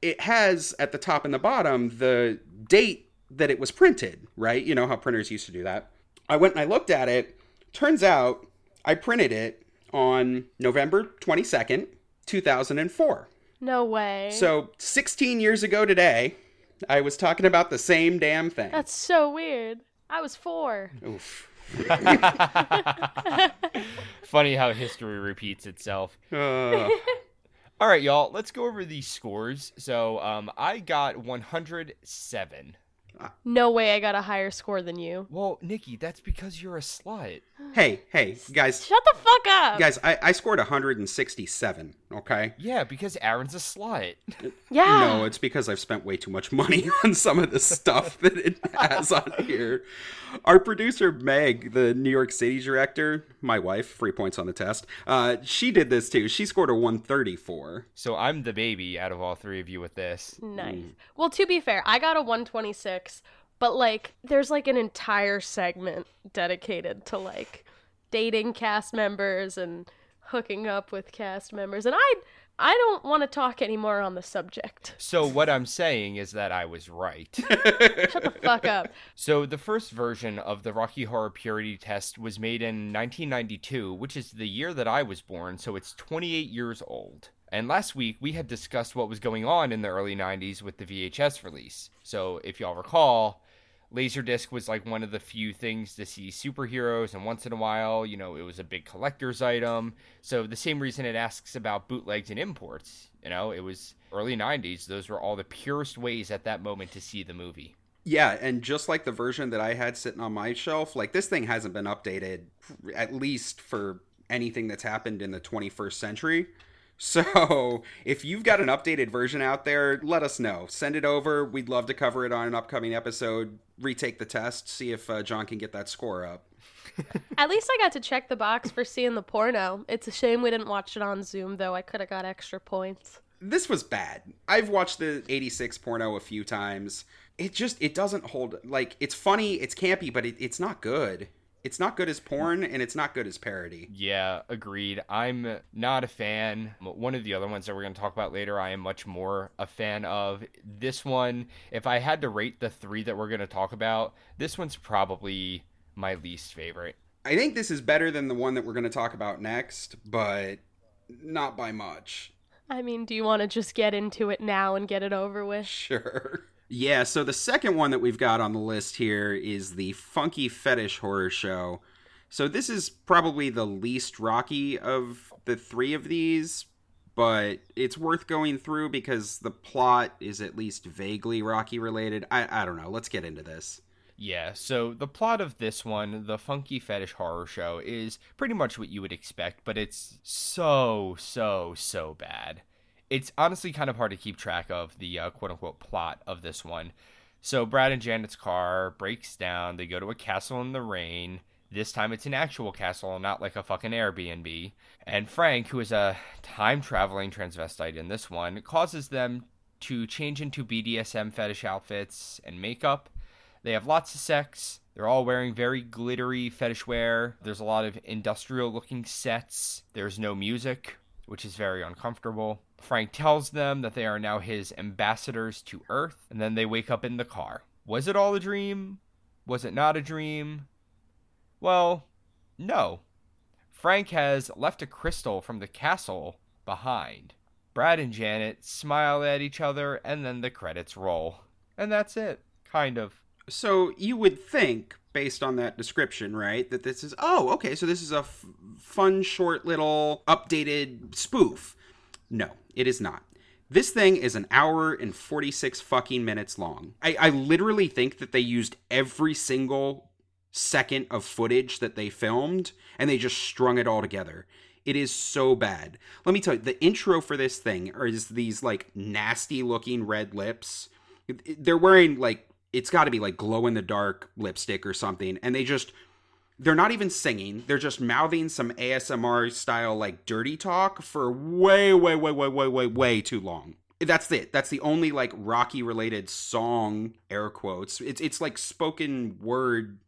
it has at the top and the bottom the date that it was printed, right? You know how printers used to do that. I went and I looked at it. Turns out I printed it on November 22nd, 2004. No way. So 16 years ago today, I was talking about the same damn thing. That's so weird. I was four. Oof. Funny how history repeats itself. Uh, All right, y'all, let's go over these scores. So, um, I got 107. No way I got a higher score than you. Well, Nikki, that's because you're a slut. Hey, hey, guys, Shut the fuck up. guys, I, I scored 167. Okay. Yeah, because Aaron's a slut. yeah. No, it's because I've spent way too much money on some of the stuff that it has on here. Our producer Meg, the New York City director, my wife, free points on the test. Uh, she did this too. She scored a 134. So I'm the baby out of all three of you with this. Nice. Well, to be fair, I got a 126, but like there's like an entire segment dedicated to like dating cast members and hooking up with cast members and I I don't want to talk anymore on the subject. So what I'm saying is that I was right. Shut the fuck up. So the first version of the Rocky Horror Purity Test was made in 1992, which is the year that I was born, so it's 28 years old. And last week we had discussed what was going on in the early 90s with the VHS release. So if y'all recall, Laserdisc was like one of the few things to see superheroes, and once in a while, you know, it was a big collector's item. So the same reason it asks about bootlegs and imports, you know, it was early 90s. Those were all the purest ways at that moment to see the movie. Yeah, and just like the version that I had sitting on my shelf, like this thing hasn't been updated at least for anything that's happened in the 21st century. So, if you've got an updated version out there, let us know. Send it over. We'd love to cover it on an upcoming episode. Retake the test, see if uh, John can get that score up. At least I got to check the box for seeing the porno. It's a shame we didn't watch it on Zoom though. I could have got extra points. This was bad. I've watched the 86 porno a few times. It just it doesn't hold like it's funny, it's campy, but it, it's not good. It's not good as porn and it's not good as parody. Yeah, agreed. I'm not a fan. One of the other ones that we're going to talk about later, I am much more a fan of. This one, if I had to rate the three that we're going to talk about, this one's probably my least favorite. I think this is better than the one that we're going to talk about next, but not by much. I mean, do you want to just get into it now and get it over with? Sure. Yeah, so the second one that we've got on the list here is the Funky Fetish Horror Show. So this is probably the least rocky of the three of these, but it's worth going through because the plot is at least vaguely Rocky related. I, I don't know. Let's get into this. Yeah, so the plot of this one, the Funky Fetish Horror Show, is pretty much what you would expect, but it's so, so, so bad. It's honestly kind of hard to keep track of the uh, quote unquote plot of this one. So, Brad and Janet's car breaks down. They go to a castle in the rain. This time it's an actual castle, not like a fucking Airbnb. And Frank, who is a time traveling transvestite in this one, causes them to change into BDSM fetish outfits and makeup. They have lots of sex. They're all wearing very glittery fetish wear. There's a lot of industrial looking sets. There's no music, which is very uncomfortable. Frank tells them that they are now his ambassadors to Earth, and then they wake up in the car. Was it all a dream? Was it not a dream? Well, no. Frank has left a crystal from the castle behind. Brad and Janet smile at each other, and then the credits roll. And that's it, kind of. So you would think, based on that description, right, that this is, oh, okay, so this is a f- fun, short little updated spoof. No, it is not. This thing is an hour and 46 fucking minutes long. I, I literally think that they used every single second of footage that they filmed and they just strung it all together. It is so bad. Let me tell you, the intro for this thing is these like nasty looking red lips. They're wearing like, it's got to be like glow in the dark lipstick or something. And they just they're not even singing. They're just mouthing some asmr style like dirty talk for way way way way way way way too long. That's it. That's the only like rocky related song air quotes. It's it's like spoken word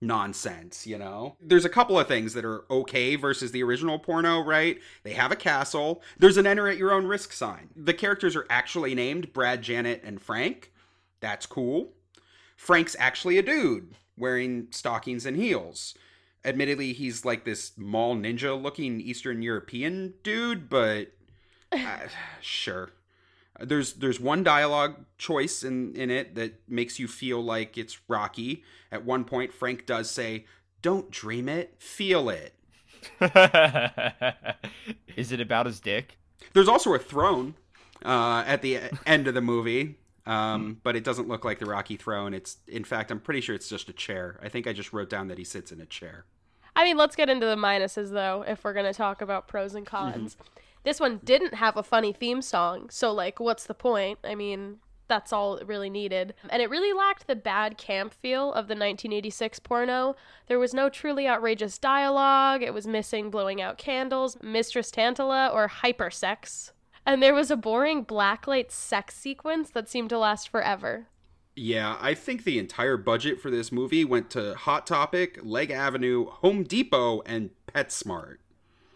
nonsense you know? There's a couple of things that are okay versus the original porno right? They have a castle. There's an enter at your own risk sign. The characters are actually named brad janet and frank. That's cool. Frank's actually a dude wearing stockings and heels. Admittedly, he's like this mall ninja looking Eastern European dude, but uh, sure. There's there's one dialogue choice in, in it that makes you feel like it's Rocky. At one point, Frank does say, "Don't dream it, feel it." Is it about his dick? There's also a throne uh, at the end of the movie. Um, but it doesn't look like the Rocky throne. It's in fact, I'm pretty sure it's just a chair. I think I just wrote down that he sits in a chair. I mean, let's get into the minuses though, if we're gonna talk about pros and cons. This one didn't have a funny theme song, so like, what's the point? I mean, that's all it really needed. And it really lacked the bad camp feel of the 1986 porno. There was no truly outrageous dialogue, it was missing blowing out candles, Mistress Tantala, or hypersex. And there was a boring blacklight sex sequence that seemed to last forever. Yeah, I think the entire budget for this movie went to Hot Topic, Leg Avenue, Home Depot, and PetSmart.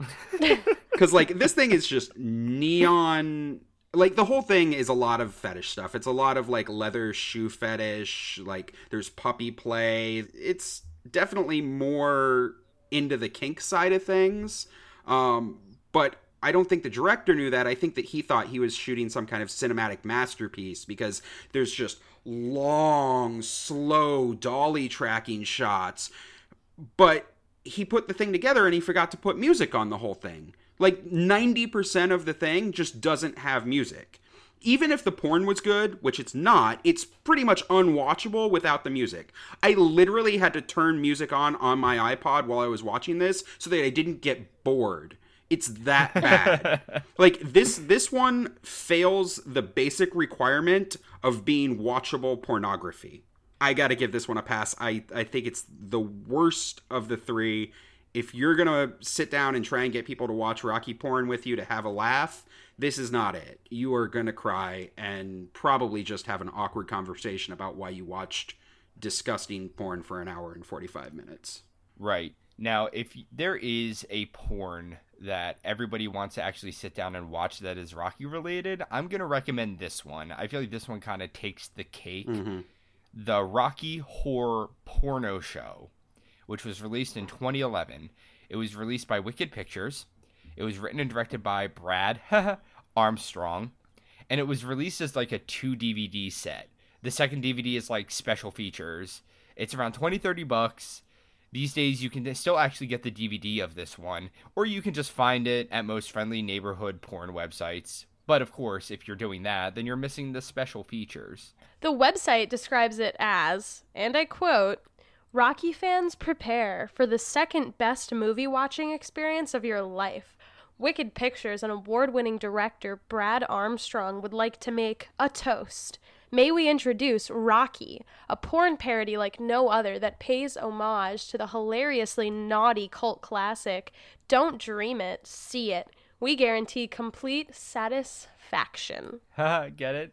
Because, like, this thing is just neon. Like, the whole thing is a lot of fetish stuff. It's a lot of, like, leather shoe fetish. Like, there's puppy play. It's definitely more into the kink side of things. Um, but I don't think the director knew that. I think that he thought he was shooting some kind of cinematic masterpiece because there's just long, slow dolly tracking shots. But he put the thing together and he forgot to put music on the whole thing. Like 90% of the thing just doesn't have music. Even if the porn was good, which it's not, it's pretty much unwatchable without the music. I literally had to turn music on on my iPod while I was watching this so that I didn't get bored. It's that bad. like this this one fails the basic requirement of being watchable pornography. I got to give this one a pass. I I think it's the worst of the 3. If you're going to sit down and try and get people to watch Rocky porn with you to have a laugh, this is not it. You are going to cry and probably just have an awkward conversation about why you watched disgusting porn for an hour and 45 minutes. Right. Now, if there is a porn that everybody wants to actually sit down and watch that is Rocky related, I'm going to recommend this one. I feel like this one kind of takes the cake. Mm-hmm. The Rocky Horror Porno Show, which was released in 2011. It was released by Wicked Pictures. It was written and directed by Brad Armstrong. And it was released as like a two DVD set. The second DVD is like special features. It's around 20, 30 bucks. These days, you can still actually get the DVD of this one, or you can just find it at most friendly neighborhood porn websites. But of course, if you're doing that, then you're missing the special features. The website describes it as, and I quote, Rocky fans prepare for the second best movie watching experience of your life. Wicked Pictures and award winning director Brad Armstrong would like to make a toast. May we introduce Rocky, a porn parody like no other that pays homage to the hilariously naughty cult classic. Don't dream it, see it. We guarantee complete satisfaction. Get it?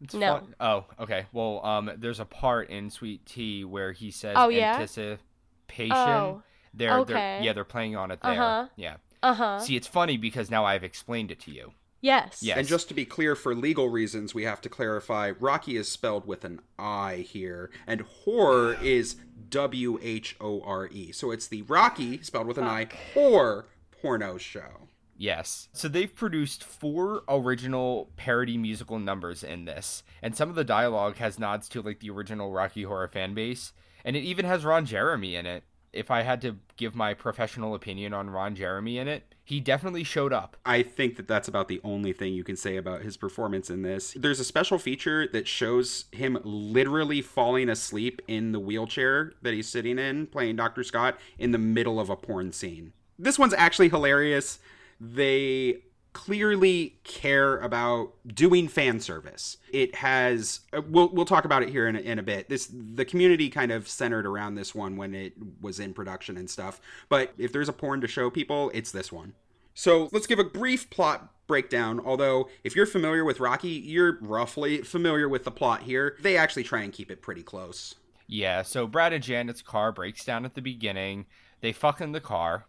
It's No. fun- Oh, okay. Well, um, there's a part in Sweet Tea where he says Oh, yeah? anticipation. Oh, they're, okay. they're yeah, they're playing on it there. Uh-huh. Yeah. uh huh. See, it's funny because now I've explained it to you. Yes. Yes. And just to be clear, for legal reasons, we have to clarify Rocky is spelled with an I here, and horror is W H O R E. So it's the Rocky, spelled with an I, horror porno show. Yes. So they've produced four original parody musical numbers in this, and some of the dialogue has nods to like the original Rocky Horror fan base, and it even has Ron Jeremy in it. If I had to give my professional opinion on Ron Jeremy in it, he definitely showed up. I think that that's about the only thing you can say about his performance in this. There's a special feature that shows him literally falling asleep in the wheelchair that he's sitting in, playing Dr. Scott, in the middle of a porn scene. This one's actually hilarious. They clearly care about doing fan service. It has uh, we'll we'll talk about it here in a, in a bit. This the community kind of centered around this one when it was in production and stuff. But if there's a porn to show people, it's this one. So let's give a brief plot breakdown. Although, if you're familiar with Rocky, you're roughly familiar with the plot here. They actually try and keep it pretty close. Yeah, so Brad and Janet's car breaks down at the beginning. They fuck in the car.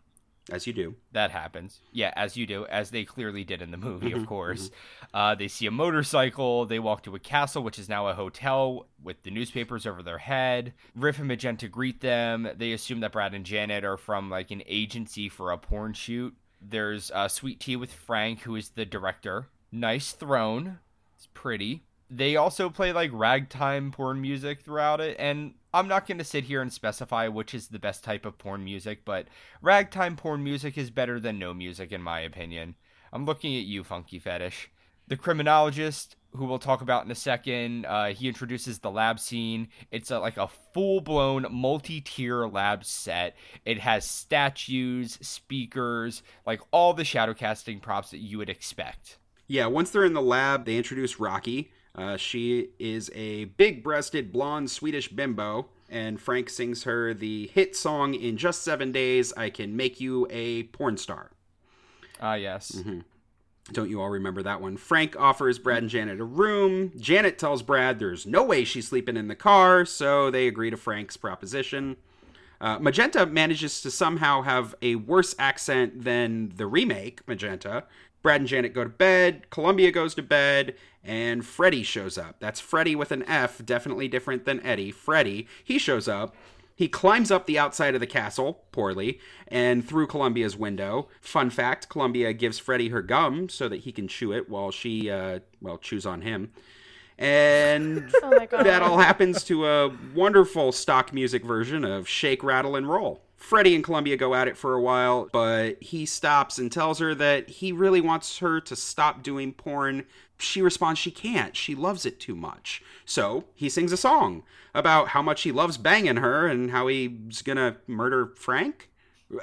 As you do. That happens. Yeah, as you do, as they clearly did in the movie, of course. Uh, they see a motorcycle. They walk to a castle, which is now a hotel, with the newspapers over their head. Riff and Magenta greet them. They assume that Brad and Janet are from like an agency for a porn shoot. There's uh, Sweet Tea with Frank, who is the director. Nice throne. It's pretty. They also play like ragtime porn music throughout it, and I'm not going to sit here and specify which is the best type of porn music, but ragtime porn music is better than no music, in my opinion. I'm looking at you, Funky Fetish. The criminologist, who we'll talk about in a second, uh, he introduces the lab scene. It's a, like a full blown multi tier lab set. It has statues, speakers, like all the shadow casting props that you would expect. Yeah, once they're in the lab, they introduce Rocky. Uh, she is a big breasted blonde Swedish bimbo, and Frank sings her the hit song In Just Seven Days I Can Make You a Porn Star. Ah, yes. Mm-hmm. Don't you all remember that one? Frank offers Brad and Janet a room. Janet tells Brad there's no way she's sleeping in the car, so they agree to Frank's proposition. Uh, Magenta manages to somehow have a worse accent than the remake, Magenta. Brad and Janet go to bed, Columbia goes to bed, and Freddy shows up. That's Freddy with an F, definitely different than Eddie. Freddy, he shows up. He climbs up the outside of the castle, poorly, and through Columbia's window. Fun fact Columbia gives Freddy her gum so that he can chew it while she, uh, well, chews on him. And Oh that all happens to a wonderful stock music version of Shake, Rattle, and Roll. Freddie and Columbia go at it for a while, but he stops and tells her that he really wants her to stop doing porn. She responds she can't. She loves it too much. So he sings a song about how much he loves banging her and how he's gonna murder Frank.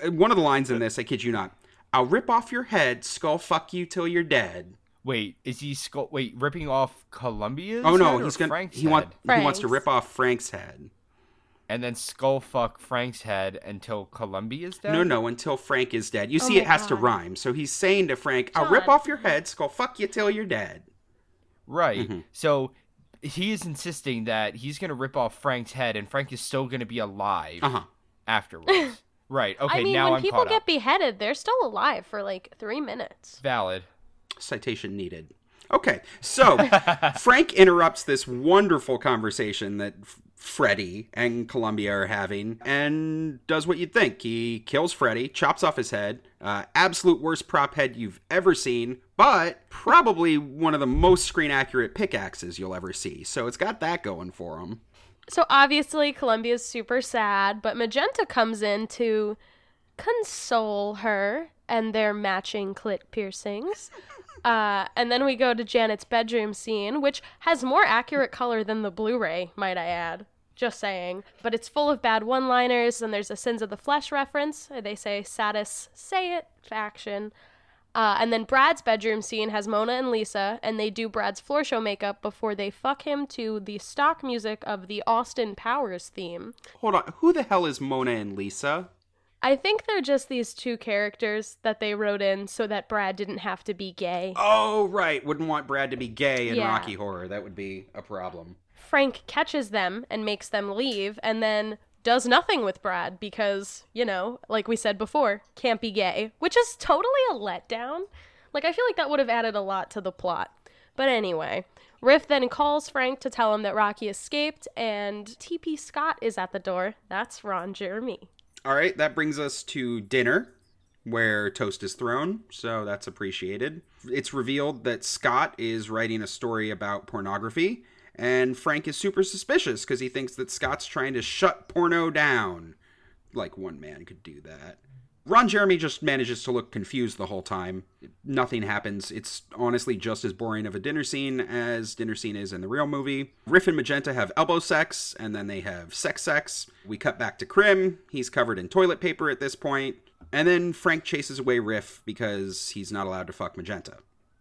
One of the lines in this, I kid you not, I'll rip off your head, skull fuck you till you're dead. Wait, is he skull? Wait, ripping off Columbia's? Oh no, head or he's gonna Frank's he want head? he wants to rip off Frank's head. And then skull fuck Frank's head until Columbia's dead. No, no, until Frank is dead. You Oh see, my it has to rhyme. So he's saying to Frank, "I'll rip off your head, skull fuck you till you're dead." Right. Mm-hmm. So he is insisting that he's gonna rip off Frank's head, and Frank is still gonna be alive Uh huh. afterwards. right. Okay. I mean, now when I'm people get up. beheaded, they're still alive for like three minutes. Valid. Citation needed. Okay, so Frank interrupts this wonderful conversation that F- Freddy and Columbia are having and does what you'd think. He kills Freddy, chops off his head. Uh, absolute worst prop head you've ever seen, but probably one of the most screen accurate pickaxes you'll ever see. So it's got that going for him. So obviously, Columbia's super sad, but Magenta comes in to console her and their matching clit piercings. Uh, and then we go to Janet's bedroom scene, which has more accurate color than the Blu ray, might I add. Just saying. But it's full of bad one liners, and there's a Sins of the Flesh reference. They say, Satis, say it, faction. Uh, and then Brad's bedroom scene has Mona and Lisa, and they do Brad's floor show makeup before they fuck him to the stock music of the Austin Powers theme. Hold on, who the hell is Mona and Lisa? I think they're just these two characters that they wrote in so that Brad didn't have to be gay. Oh, right. Wouldn't want Brad to be gay in Yeah. Rocky Horror. That would be a problem. Frank catches them and makes them leave, and then does nothing with Brad because, you know, like we said before, can't be gay, which is totally a letdown. Like, I feel like that would have added a lot to the plot. But anyway, Riff then calls Frank to tell him that Rocky escaped, and TP Scott is at the door. That's Ron Jeremy. All right, that brings us to dinner, where toast is thrown, so that's appreciated. It's revealed that Scott is writing a story about pornography, and Frank is super suspicious because he thinks that Scott's trying to shut porno down. Like one man could do that. Ron Jeremy just manages to look confused the whole time. Nothing happens. It's honestly just as boring of a dinner scene as dinner scene is in the real movie. Riff and Magenta have elbow sex, and then they have sex sex. We cut back to Krim. He's covered in toilet paper at this point. And then Frank chases away Riff because he's not allowed to fuck Magenta.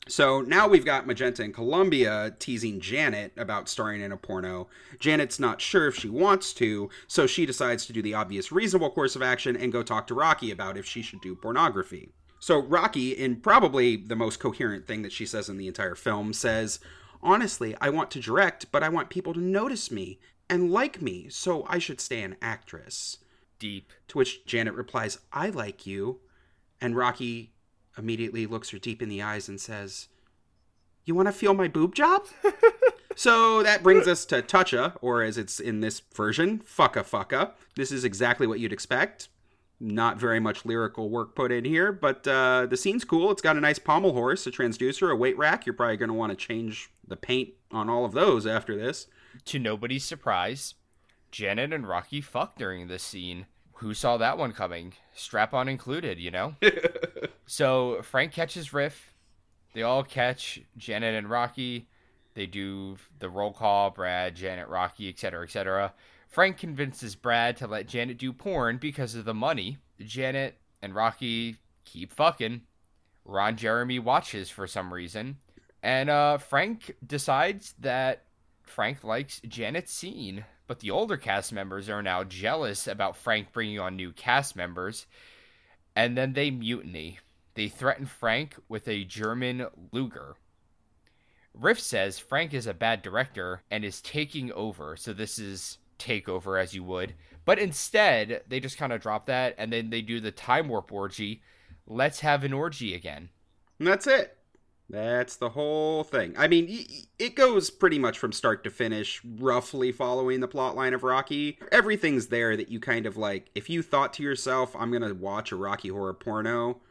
So now we've got Magenta and Columbia teasing Janet about starring in a porno. Janet's not sure if she wants to, so she decides to do the obvious reasonable course of action and go talk to Rocky about if she should do pornography. So Rocky, in probably the most coherent thing that she says in the entire film, says, Honestly, I want to direct, but I want people to notice me and like me, so I should stay an actress. Deep. To which Janet replies, I like you. And Rocky immediately looks her deep in the eyes and says, You want to feel my boob job? so that brings us to Toucha, or as it's in this version, Fucka Fucka. This is exactly what you'd expect. Not very much lyrical work put in here, but uh, the scene's cool. It's got a nice pommel horse, a transducer, a weight rack. You're probably going to want to change the paint on all of those after this. To nobody's surprise, Janet and Rocky fuck during this scene. Who saw that one coming? Strap on included, you know? so Frank catches Riff They all catch Janet and Rocky. They do the roll call, Brad, Janet, Rocky, etc., etc. Frank convinces Brad to let Janet do porn because of the money. Janet and Rocky keep fucking. Ron Jeremy watches for some reason. And uh, Frank decides that Frank likes Janet's scene. But the older cast members are now jealous about Frank bringing on new cast members. And then they mutiny. They threaten Frank with a German Luger. Riff says Frank is a bad director and is taking over. So this is takeover as you would. But instead, they just kind of drop that and then they do the time warp orgy. Let's have an orgy again. And that's it. That's the whole thing. I mean, it goes pretty much from start to finish, roughly following the plot line of Rocky. Everything's there that you kind of like. If you thought to yourself, I'm going to watch a Rocky Horror porno,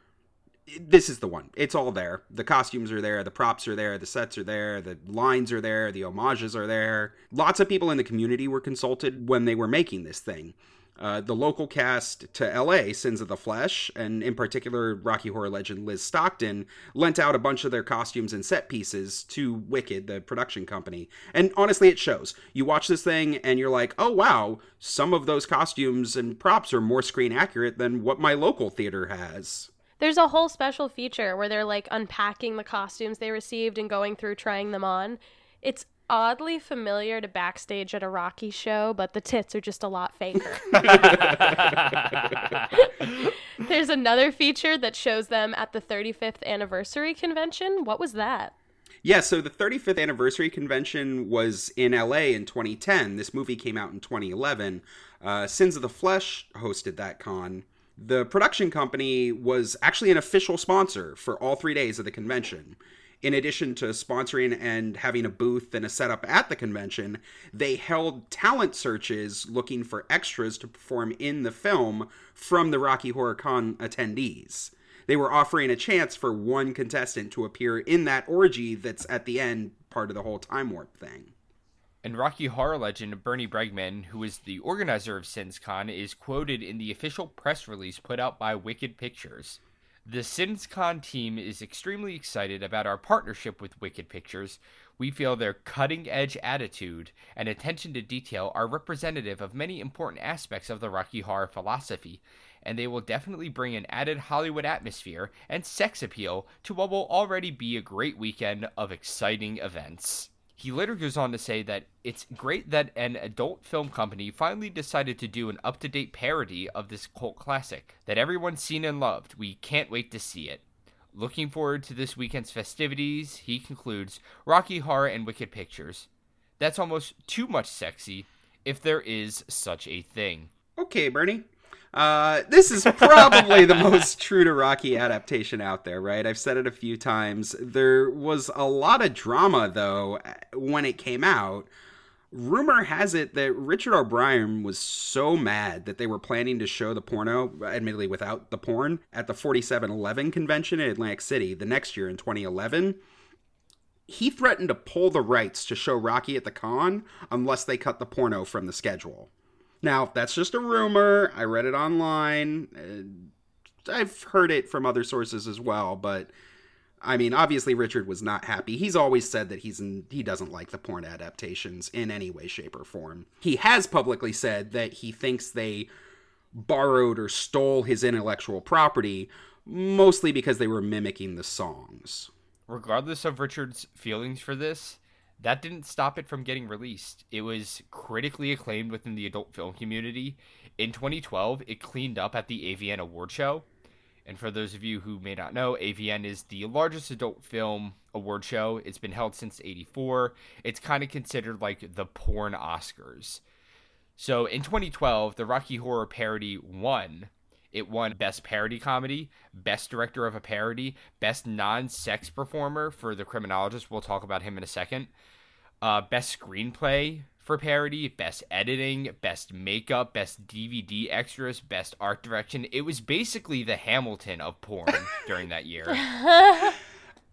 this is the one. It's all there. The costumes are there, the props are there, the sets are there, the lines are there, the homages are there. Lots of people in the community were consulted when they were making this thing. Uh, the local cast to LA, Sins of the Flesh, and in particular Rocky Horror legend Liz Stockton, lent out a bunch of their costumes and set pieces to Wicked, the production company. And honestly, it shows. You watch this thing and you're like, oh wow, some of those costumes and props are more screen accurate than what my local theater has. There's a whole special feature where they're like unpacking the costumes they received and going through trying them on. It's oddly familiar to backstage at a Rocky show, but the tits are just a lot faker. There's another feature that shows them at the 35th anniversary convention. What was that? Yeah, so the 35th anniversary convention was in LA in 2010. This movie came out in 2011. Uh, Sins of the Flesh hosted that con. The production company was actually an official sponsor for all three days of the convention in addition to sponsoring and having a booth and a setup at the convention, they held talent searches looking for extras to perform in the film from the Rocky Horror Con attendees. They were offering a chance for one contestant to appear in that orgy that's at the end part of the whole time warp thing. And Rocky Horror legend Bernie Bregman, who is the organizer of SinsCon, is quoted in the official press release put out by Wicked Pictures. The SinsCon team is extremely excited about our partnership with Wicked Pictures. We feel their cutting edge attitude and attention to detail are representative of many important aspects of the Rocky Horror philosophy, and they will definitely bring an added Hollywood atmosphere and sex appeal to what will already be a great weekend of exciting events. He later goes on to say that it's great that an adult film company finally decided to do an up to date parody of this cult classic that everyone's seen and loved. We can't wait to see it. Looking forward to this weekend's festivities, he concludes Rocky Horror and Wicked Pictures. That's almost too much sexy, if there is such a thing. Okay, Bernie. Uh, this is probably the most true to Rocky adaptation out there, right? I've said it a few times. There was a lot of drama, though, when it came out. Rumor has it that Richard O'Brien was so mad that they were planning to show the porno, admittedly without the porn, at the 4711 convention in Atlantic City the next year in 2011 he threatened to pull the rights to show Rocky at the con unless they cut the porno from the schedule. Now, that's just a rumor. I read it online. Uh, I've heard it from other sources as well, but I mean, obviously Richard was not happy. He's always said that he's in, he doesn't like the porn adaptations in any way shape or form. He has publicly said that he thinks they borrowed or stole his intellectual property mostly because they were mimicking the songs. Regardless of Richard's feelings for this, that didn't stop it from getting released. It was critically acclaimed within the adult film community. In 2012, it cleaned up at the AVN Award Show. And for those of you who may not know, AVN is the largest adult film award show. It's been held since 84. It's kind of considered like the porn Oscars. So in 2012, the Rocky Horror parody won. It won Best Parody Comedy, Best Director of a Parody, Best Non Sex Performer for The Criminologist. We'll talk about him in a second uh, best screenplay for parody, best editing, best makeup, best DVD extras, best art direction. It was basically the Hamilton of porn during that year.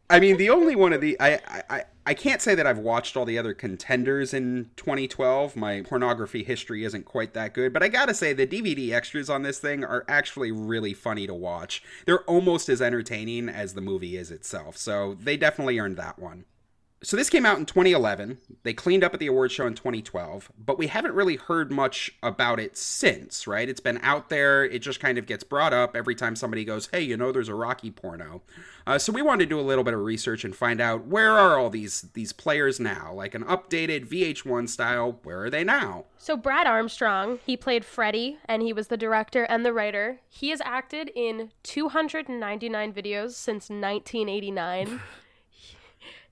I mean, the only one of the I, I I can't say that I've watched all the other contenders in 2012. My pornography history isn't quite that good, but I gotta say the DVD extras on this thing are actually really funny to watch. They're almost as entertaining as the movie is itself, so they definitely earned that one. So this came out in 2011. They cleaned up at the awards show in 2012, but we haven't really heard much about it since, right? It's been out there. It just kind of gets brought up every time somebody goes, "Hey, you know, there's a Rocky porno." Uh, so we wanted to do a little bit of research and find out where are all these these players now, like an updated VH1 style. Where are they now? So Brad Armstrong, he played Freddy, and he was the director and the writer. He has acted in 299 videos since 1989.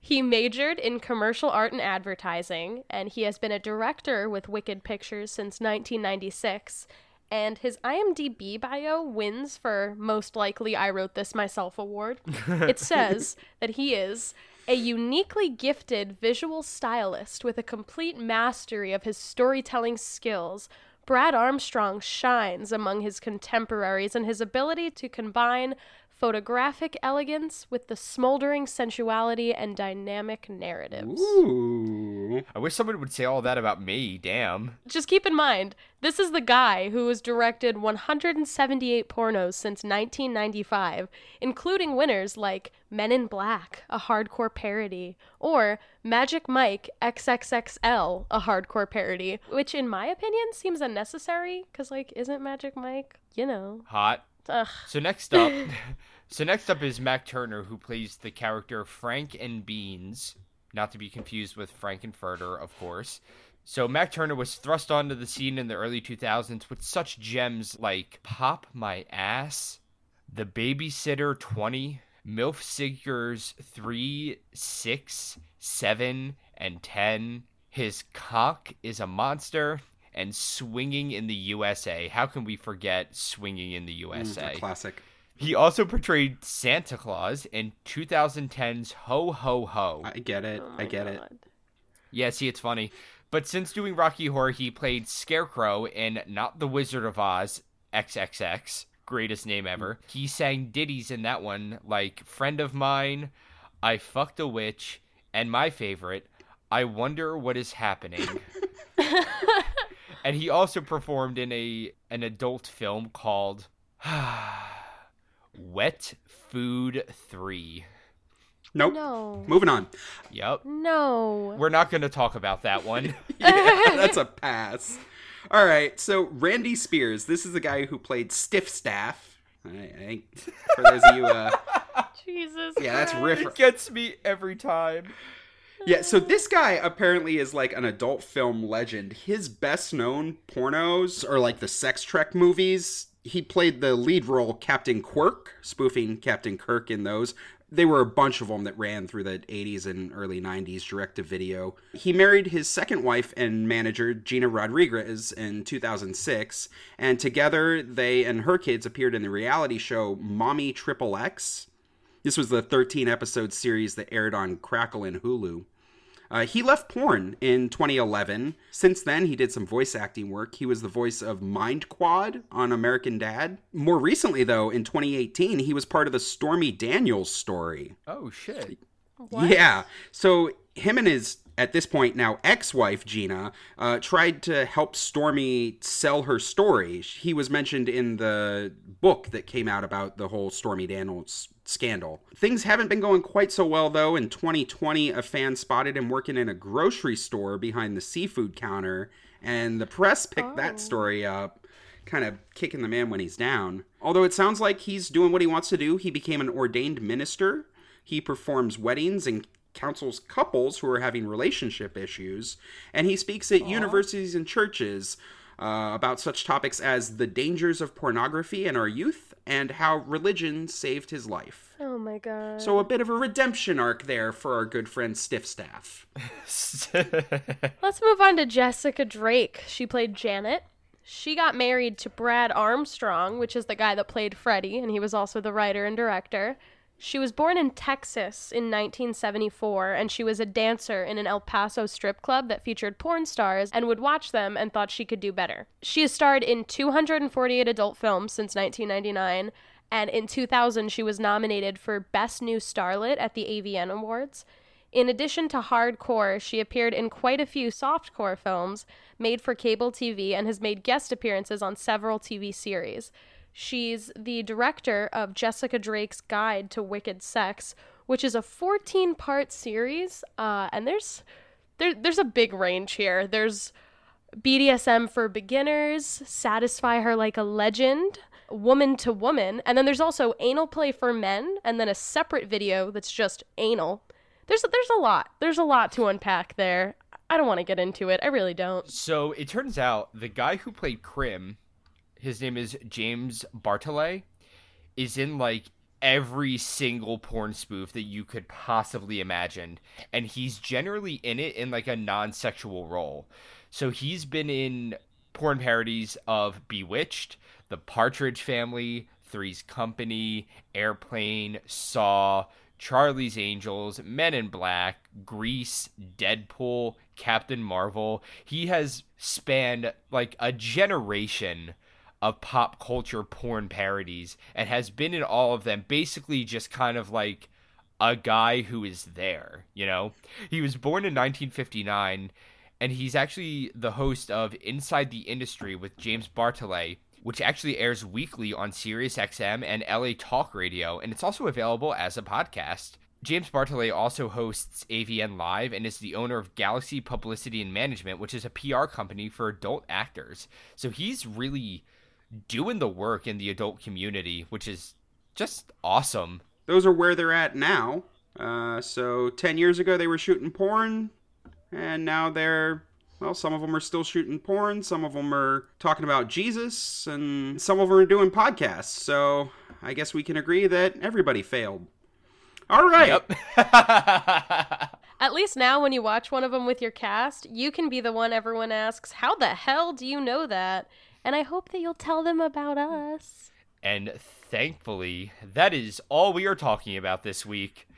He majored in commercial art and advertising, and he has been a director with Wicked Pictures since 1996. And his IMDb bio wins for most likely I wrote this myself award. it says that he is a uniquely gifted visual stylist with a complete mastery of his storytelling skills. Brad Armstrong shines among his contemporaries in his ability to combine photographic elegance with the smoldering sensuality and dynamic narratives. Ooh. I wish someone would say all that about me. Damn. Just keep in mind, this is the guy who has directed 178 pornos since 1995, including winners like Men in Black, a hardcore parody, or Magic Mike XXXL, a hardcore parody, which in my opinion seems unnecessary cuz like isn't Magic Mike, you know. Hot. Ugh. So next up, so next up is Mac Turner, who plays the character Frank and Beans, not to be confused with Frankenfurter, of course. So Mac Turner was thrust onto the scene in the early 2000s with such gems like "Pop My Ass," "The Babysitter 20," "MILF Seekers 3, 6, 7, and 10," "His Cock is a Monster," and swinging in the USA. How can we forget swinging in the Mm, USA? a classic. He also portrayed Santa Claus in 2010's Ho Ho Ho. I get it. Oh I my get it. Yeah, see, it's funny. But since doing Rocky Horror, he played Scarecrow in Not the Wizard of Oz XXX, greatest name ever. He sang ditties in that one, like Friend of Mine, I Fucked a Witch, and my favorite, I Wonder What Is Happening. and he also performed in a an adult film called Wet Food 3. Nope. No. Moving on. Yep. No. We're not going to talk about that one. yeah, that's a pass. All right, so Randy Spears. This is the guy who played Stiff Staff. I, I think for those of you, uh, Jesus. yeah, that's Christ. riff. it gets me every time. Yeah, so this guy apparently is like an adult film legend. His best known pornos are like the Sex Trek movies. He played the lead role Captain Quirk, spoofing Captain Kirk in those. They were a bunch of them that ran through the 80s and early 90s direct to video. He married his second wife and manager, Gina Rodriguez, in 2006, and together they and her kids appeared in the reality show Mommy Triple X. This was the 13 episode series that aired on Crackle and Hulu. Uh, he left porn in 2011. Since then, he did some voice acting work. He was the voice of Mind Quad on American Dad. More recently, though, in 2018, he was part of the Stormy Daniels story. Oh shit. What? Yeah. So him and his at this point now ex-wife Gina uh, tried to help Stormy sell her story. He was mentioned in the book that came out about the whole Stormy Daniels scandal. Things haven't been going quite so well though. In 2020, a fan spotted him working in a grocery store behind the seafood counter, and the press picked Oh. that story up kind of kicking the man when he's down. Although it sounds like he's doing what he wants to do, he became an ordained minister. He performs weddings and counsels couples who are having relationship issues, and he speaks at universities and churches uh, about such topics as the dangers of pornography in our youth and how religion saved his life. Oh my god. So a bit of a redemption arc there for our good friend Stiffstaff. Let's move on to Jessica Drake. She played Janet. She got married to Brad Armstrong, which is the guy that played Freddy, and he was also the writer and director. She was born in Texas in 1974, and she was a dancer in an El Paso strip club that featured porn stars and would watch them and thought she could do better. She has starred in 248 adult films since 1999, And in 2000, she was nominated for Best New Starlet at the AVN Awards. In addition to hardcore, she appeared in quite a few softcore films made for cable TV and has made guest appearances on several TV series. She's the director of Jessica Drake's Guide to Wicked Sex, which is a 14 part series. Uh, and there's there, there's a big range here. There's BDSM for beginners, Satisfy Her Like a Legend, Woman to Woman, and then there's also Anal Play for Men, and then a separate video that's just anal. There's there's a lot. There's a lot to unpack there. I don't want to get into it. I really don't. So it turns out the guy who played Crim, his name is James Bartholet, is in like every single porn spoof that you could possibly imagine. And he's generally in it in like a non sexual role. So he's been in porn parodies of Bewitched, The Partridge Family, Three's Company, Airplane, Saw, Charlie's Angels, Men in Black, Grease, Deadpool, Captain Marvel. He has spanned like a generation of pop culture porn parodies and has been in all of them basically just kind of like a guy who is there, you know? He was born in 1959 and he's actually the host of Inside the Industry with James Bartholet, which actually airs weekly on SiriusXM and LA Talk Radio, and it's also available as a podcast. James Bartholet also hosts AVN Live and is the owner of Galaxy Publicity and Management, which is a PR company for adult actors. So he's really doing the work in the adult community, which is just awesome. Those are where they're at now. Uh, so 10 years ago, they were shooting porn, and now they're well, some of them are still shooting porn, some of them are talking about Jesus, and some of them are doing podcasts. So I guess we can agree that everybody failed. All right. Yep. At least now, when you watch one of them with your cast, you can be the one everyone asks, How the hell do you know that? And I hope that you'll tell them about us. and thankfully, that is all we are talking about this week.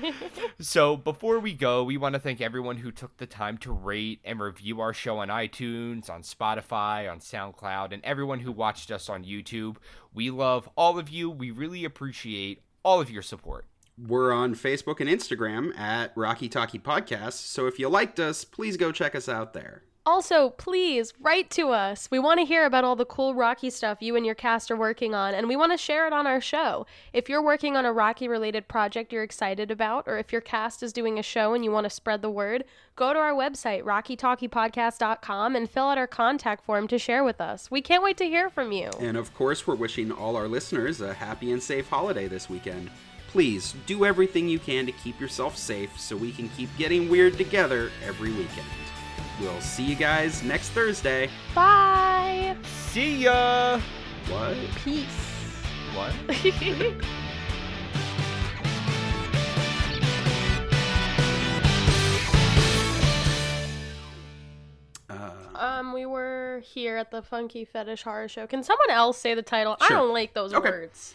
so, before we go, we want to thank everyone who took the time to rate and review our show on iTunes, on Spotify, on SoundCloud, and everyone who watched us on YouTube. We love all of you. We really appreciate all of your support. We're on Facebook and Instagram at Rocky Talkie Podcast. So if you liked us, please go check us out there. Also, please write to us. We want to hear about all the cool Rocky stuff you and your cast are working on, and we want to share it on our show. If you're working on a Rocky related project you're excited about, or if your cast is doing a show and you want to spread the word, go to our website, rockytalkiepodcast.com, and fill out our contact form to share with us. We can't wait to hear from you. And of course, we're wishing all our listeners a happy and safe holiday this weekend. Please do everything you can to keep yourself safe so we can keep getting weird together every weekend. We'll see you guys next Thursday. Bye. See ya! What? Peace. What? Uh, um, we were here at the Funky Fetish Horror Show. Can someone else say the title? I don't like those Okay. words.